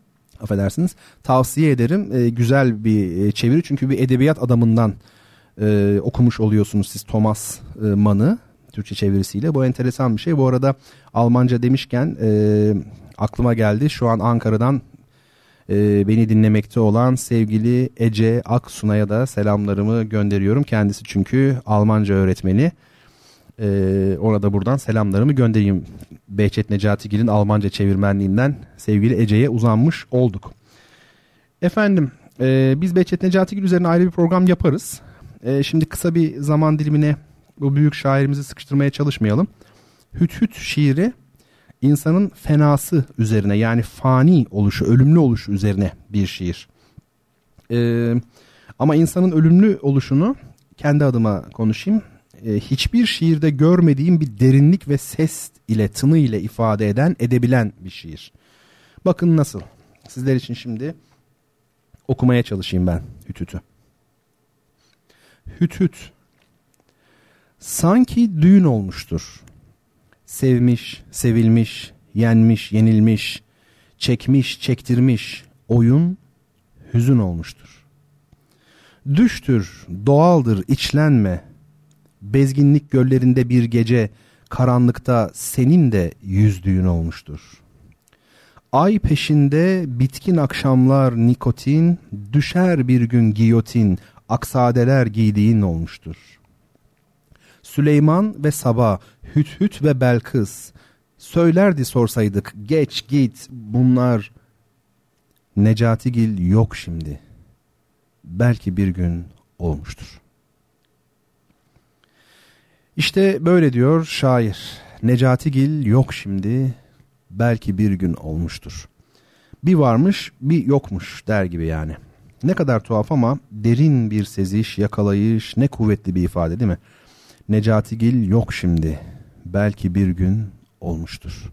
affedersiniz tavsiye ederim. E, güzel bir e, çeviri çünkü bir edebiyat adamından e, okumuş oluyorsunuz siz Thomas e, Mann'ı Türkçe çevirisiyle. Bu enteresan bir şey. Bu arada Almanca demişken e, aklıma geldi. Şu an Ankara'dan e, beni dinlemekte olan sevgili Ece Aksuna'ya da selamlarımı gönderiyorum. Kendisi çünkü Almanca öğretmeni. E, ona da buradan selamlarımı göndereyim. Behçet Necatigil'in Almanca çevirmenliğinden sevgili Ece'ye uzanmış olduk. Efendim e, biz Behçet Necatigil üzerine ayrı bir program yaparız. E, şimdi kısa bir zaman dilimine bu büyük şairimizi sıkıştırmaya çalışmayalım. Hüt Hüt şiiri insanın fenası üzerine yani fani oluşu, ölümlü oluşu üzerine bir şiir. Ee, ama insanın ölümlü oluşunu kendi adıma konuşayım. Ee, hiçbir şiirde görmediğim bir derinlik ve ses ile, tını ile ifade eden, edebilen bir şiir. Bakın nasıl. Sizler için şimdi okumaya çalışayım ben Hütüt'ü. Hüt hüt. Sanki düğün olmuştur. Sevmiş, sevilmiş, yenmiş, yenilmiş, çekmiş, çektirmiş, oyun, hüzün olmuştur. Düştür, doğaldır, içlenme. Bezginlik göllerinde bir gece, karanlıkta senin de yüzdüğün olmuştur. Ay peşinde bitkin akşamlar nikotin, düşer bir gün giyotin, aksadeler giydiğin olmuştur. Süleyman ve Sabah, Hüt Hüt ve Belkıs, söylerdi sorsaydık geç git bunlar. Necatigil yok şimdi. Belki bir gün olmuştur. İşte böyle diyor şair. Necatigil yok şimdi. Belki bir gün olmuştur. Bir varmış bir yokmuş der gibi yani. Ne kadar tuhaf ama derin bir seziş, yakalayış, ne kuvvetli bir ifade değil mi? Necatigil yok şimdi. Belki bir gün olmuştur.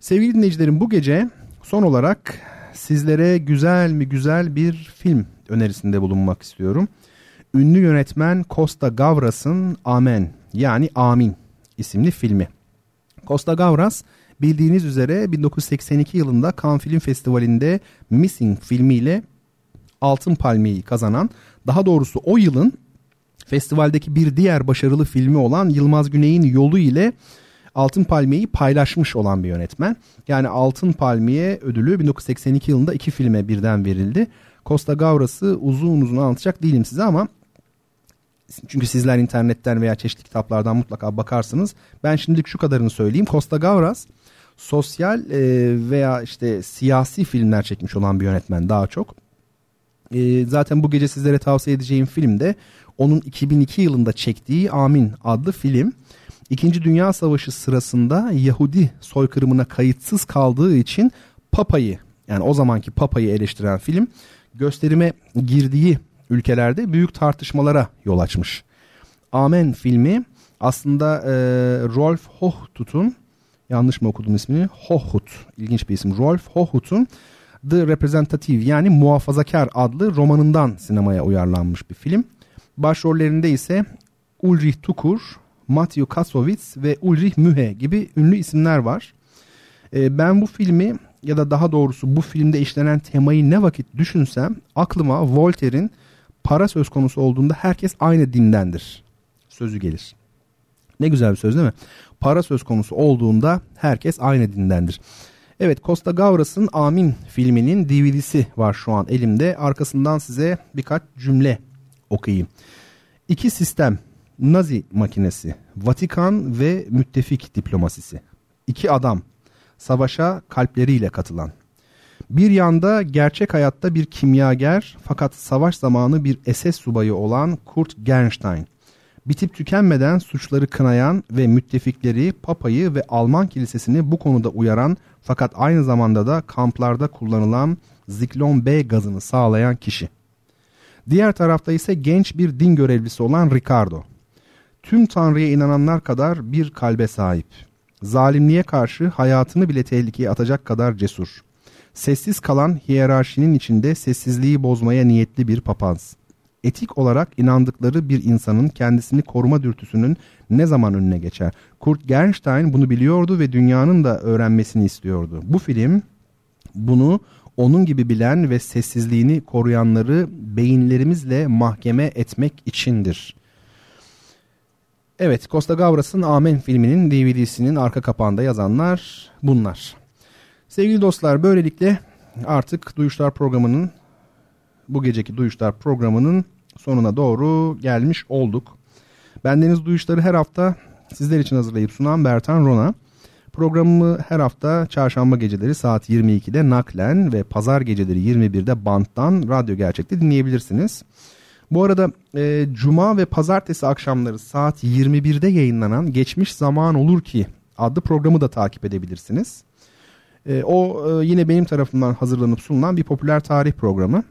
Sevgili dinleyicilerim bu gece son olarak sizlere güzel mi güzel bir film önerisinde bulunmak istiyorum. Ünlü yönetmen Costa Gavras'ın Amen yani Amin isimli filmi. Costa Gavras bildiğiniz üzere 1982 yılında Cannes Film Festivali'nde Missing filmiyle Altın Palmiye'yi kazanan daha doğrusu o yılın festivaldeki bir diğer başarılı filmi olan Yılmaz Güney'in Yolu ile Altın Palmiye'yi paylaşmış olan bir yönetmen. Yani Altın Palmiye ödülü 1982 yılında iki filme birden verildi. Costa Gavras'ı uzun uzun anlatacak değilim size ama çünkü sizler internetten veya çeşitli kitaplardan mutlaka bakarsınız. Ben şimdilik şu kadarını söyleyeyim. Costa Gavras sosyal e, veya işte siyasi filmler çekmiş olan bir yönetmen daha çok. E, zaten bu gece sizlere tavsiye edeceğim film de onun 2002 yılında çektiği Amin adlı film. İkinci Dünya Savaşı sırasında Yahudi soykırımına kayıtsız kaldığı için Papa'yı yani o zamanki Papa'yı eleştiren film gösterime girdiği ülkelerde büyük tartışmalara yol açmış. Amen filmi aslında e, Rolf Hochtut'un yanlış mı okudum ismini? Hochut ilginç bir isim. Rolf Hochut'un The Representative yani Muhafazakar adlı romanından sinemaya uyarlanmış bir film. Başrollerinde ise Ulrich Tukur, Matthew Kassovitz ve Ulrich Mühe gibi ünlü isimler var. E, ben bu filmi ya da daha doğrusu bu filmde işlenen temayı ne vakit düşünsem aklıma Voltaire'in para söz konusu olduğunda herkes aynı dindendir sözü gelir. Ne güzel bir söz değil mi? Para söz konusu olduğunda herkes aynı dindendir. Evet Costa Gavras'ın Amin filminin DVD'si var şu an elimde. Arkasından size birkaç cümle okuyayım. İki sistem Nazi makinesi, Vatikan ve müttefik diplomasisi. İki adam savaşa kalpleriyle katılan. Bir yanda gerçek hayatta bir kimyager fakat savaş zamanı bir SS subayı olan Kurt Gernstein. Bitip tükenmeden suçları kınayan ve müttefikleri, papayı ve Alman kilisesini bu konuda uyaran fakat aynı zamanda da kamplarda kullanılan Ziklon B gazını sağlayan kişi. Diğer tarafta ise genç bir din görevlisi olan Ricardo. Tüm Tanrı'ya inananlar kadar bir kalbe sahip. Zalimliğe karşı hayatını bile tehlikeye atacak kadar cesur. Sessiz kalan hiyerarşinin içinde sessizliği bozmaya niyetli bir papaz. Etik olarak inandıkları bir insanın kendisini koruma dürtüsünün ne zaman önüne geçer? Kurt Gernstein bunu biliyordu ve dünyanın da öğrenmesini istiyordu. Bu film bunu onun gibi bilen ve sessizliğini koruyanları beyinlerimizle mahkeme etmek içindir. Evet, Costa Gavras'ın Amen filminin DVD'sinin arka kapağında yazanlar bunlar. Sevgili dostlar, böylelikle artık Duyuşlar programının bu geceki Duyuşlar programının sonuna doğru gelmiş olduk. Bendeniz Duyuşları her hafta sizler için hazırlayıp sunan Bertan Rona. Programımı her hafta çarşamba geceleri saat 22'de naklen ve pazar geceleri 21'de banttan radyo gerçekte dinleyebilirsiniz. Bu arada e, cuma ve pazartesi akşamları saat 21'de yayınlanan Geçmiş Zaman Olur Ki adlı programı da takip edebilirsiniz. E, o e, yine benim tarafımdan hazırlanıp sunulan bir popüler tarih programı.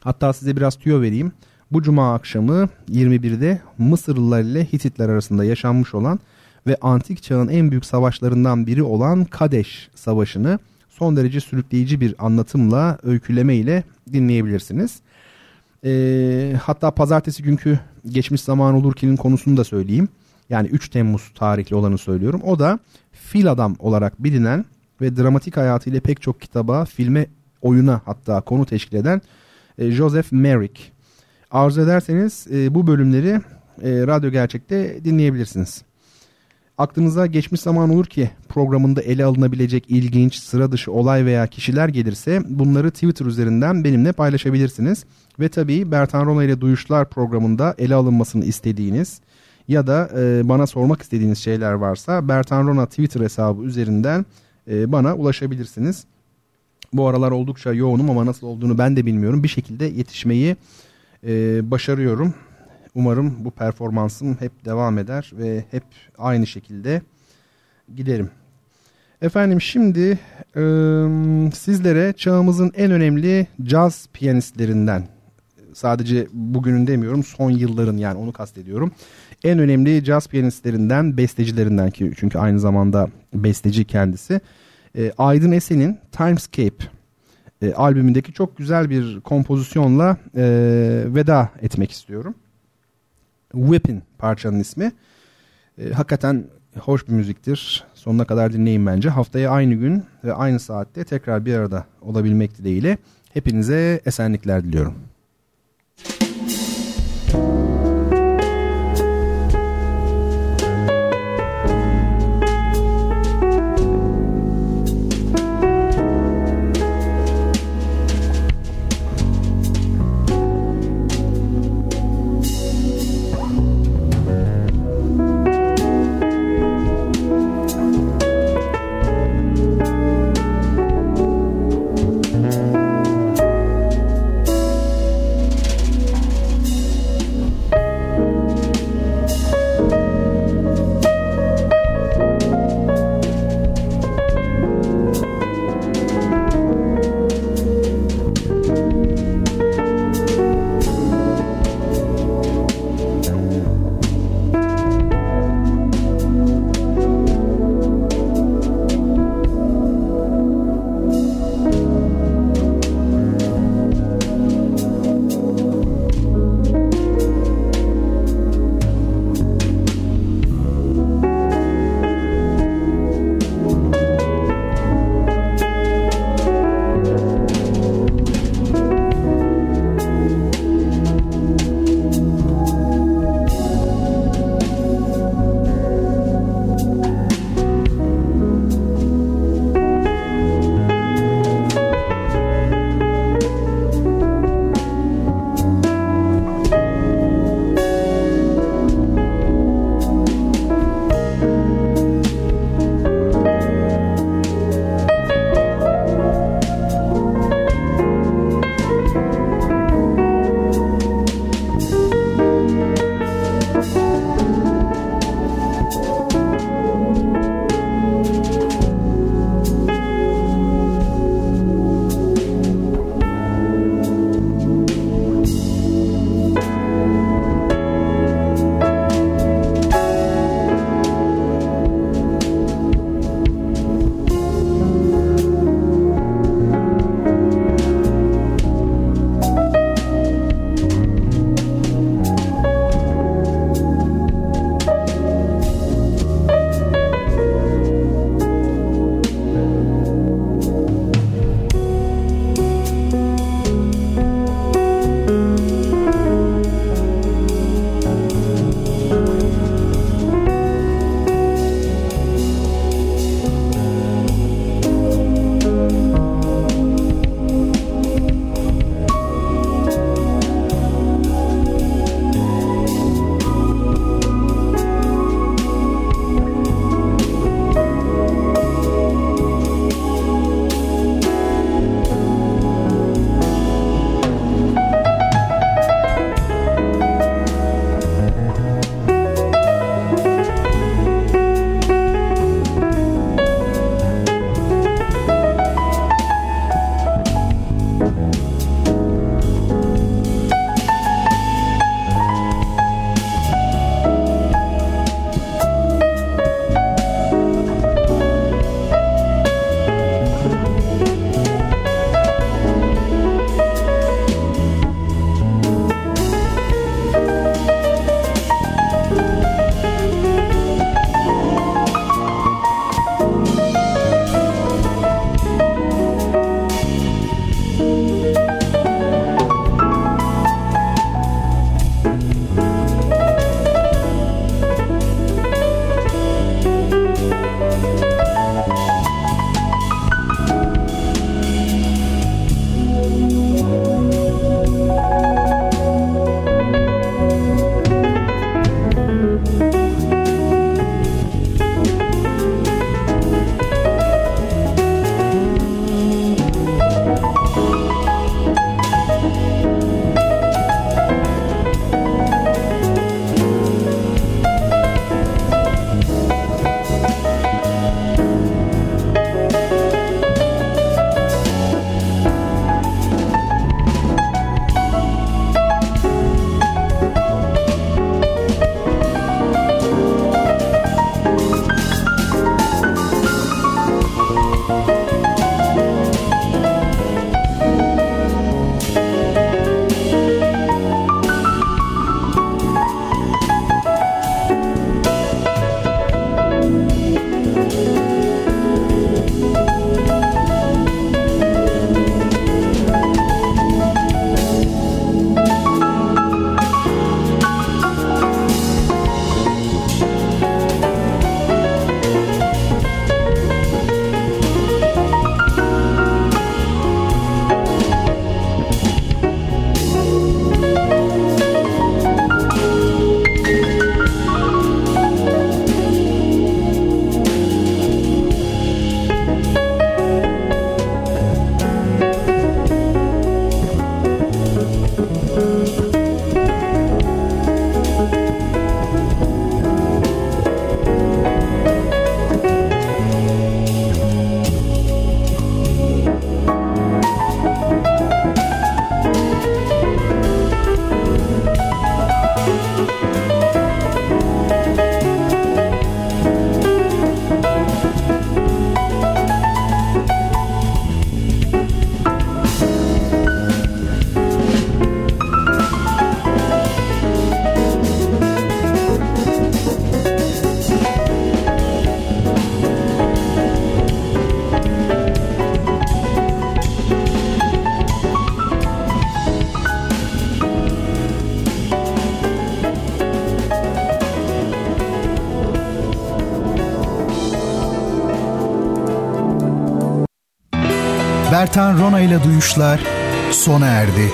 Hatta size biraz tüyo vereyim. Bu cuma akşamı 21'de Mısırlılar ile Hititler arasında yaşanmış olan ve antik çağın en büyük savaşlarından biri olan Kadeş Savaşı'nı son derece sürükleyici bir anlatımla, öyküleme ile dinleyebilirsiniz. E, hatta pazartesi günkü geçmiş zaman olur ki'nin konusunu da söyleyeyim. Yani 3 Temmuz tarihli olanı söylüyorum. O da Fil Adam olarak bilinen ve dramatik hayatıyla pek çok kitaba, filme, oyuna hatta konu teşkil eden e, Joseph Merrick. Arzu ederseniz e, bu bölümleri e, Radyo Gerçek'te dinleyebilirsiniz. Aklınıza geçmiş zaman olur ki programında ele alınabilecek ilginç, sıra dışı olay veya kişiler gelirse bunları Twitter üzerinden benimle paylaşabilirsiniz. Ve tabii Bertan Rona ile Duyuşlar programında ele alınmasını istediğiniz ya da bana sormak istediğiniz şeyler varsa Bertan Rona Twitter hesabı üzerinden e, bana ulaşabilirsiniz. Bu aralar oldukça yoğunum ama nasıl olduğunu ben de bilmiyorum. Bir şekilde yetişmeyi e, başarıyorum. Umarım bu performansım hep devam eder ve hep aynı şekilde giderim. Efendim şimdi e, sizlere çağımızın en önemli caz piyanistlerinden sadece bugünün demiyorum son yılların yani onu kastediyorum. En önemli caz piyanistlerinden bestecilerinden ki çünkü aynı zamanda besteci kendisi. E, Aydın Esen'in Timescape e, albümündeki çok güzel bir kompozisyonla e, veda etmek istiyorum. Whippin parçanın ismi. E, hakikaten hoş bir müziktir. Sonuna kadar dinleyin bence. Haftaya aynı gün ve aynı saatte tekrar bir arada olabilmek dileğiyle hepinize esenlikler diliyorum. Bertan Rona ile Duyuşlar sona erdi.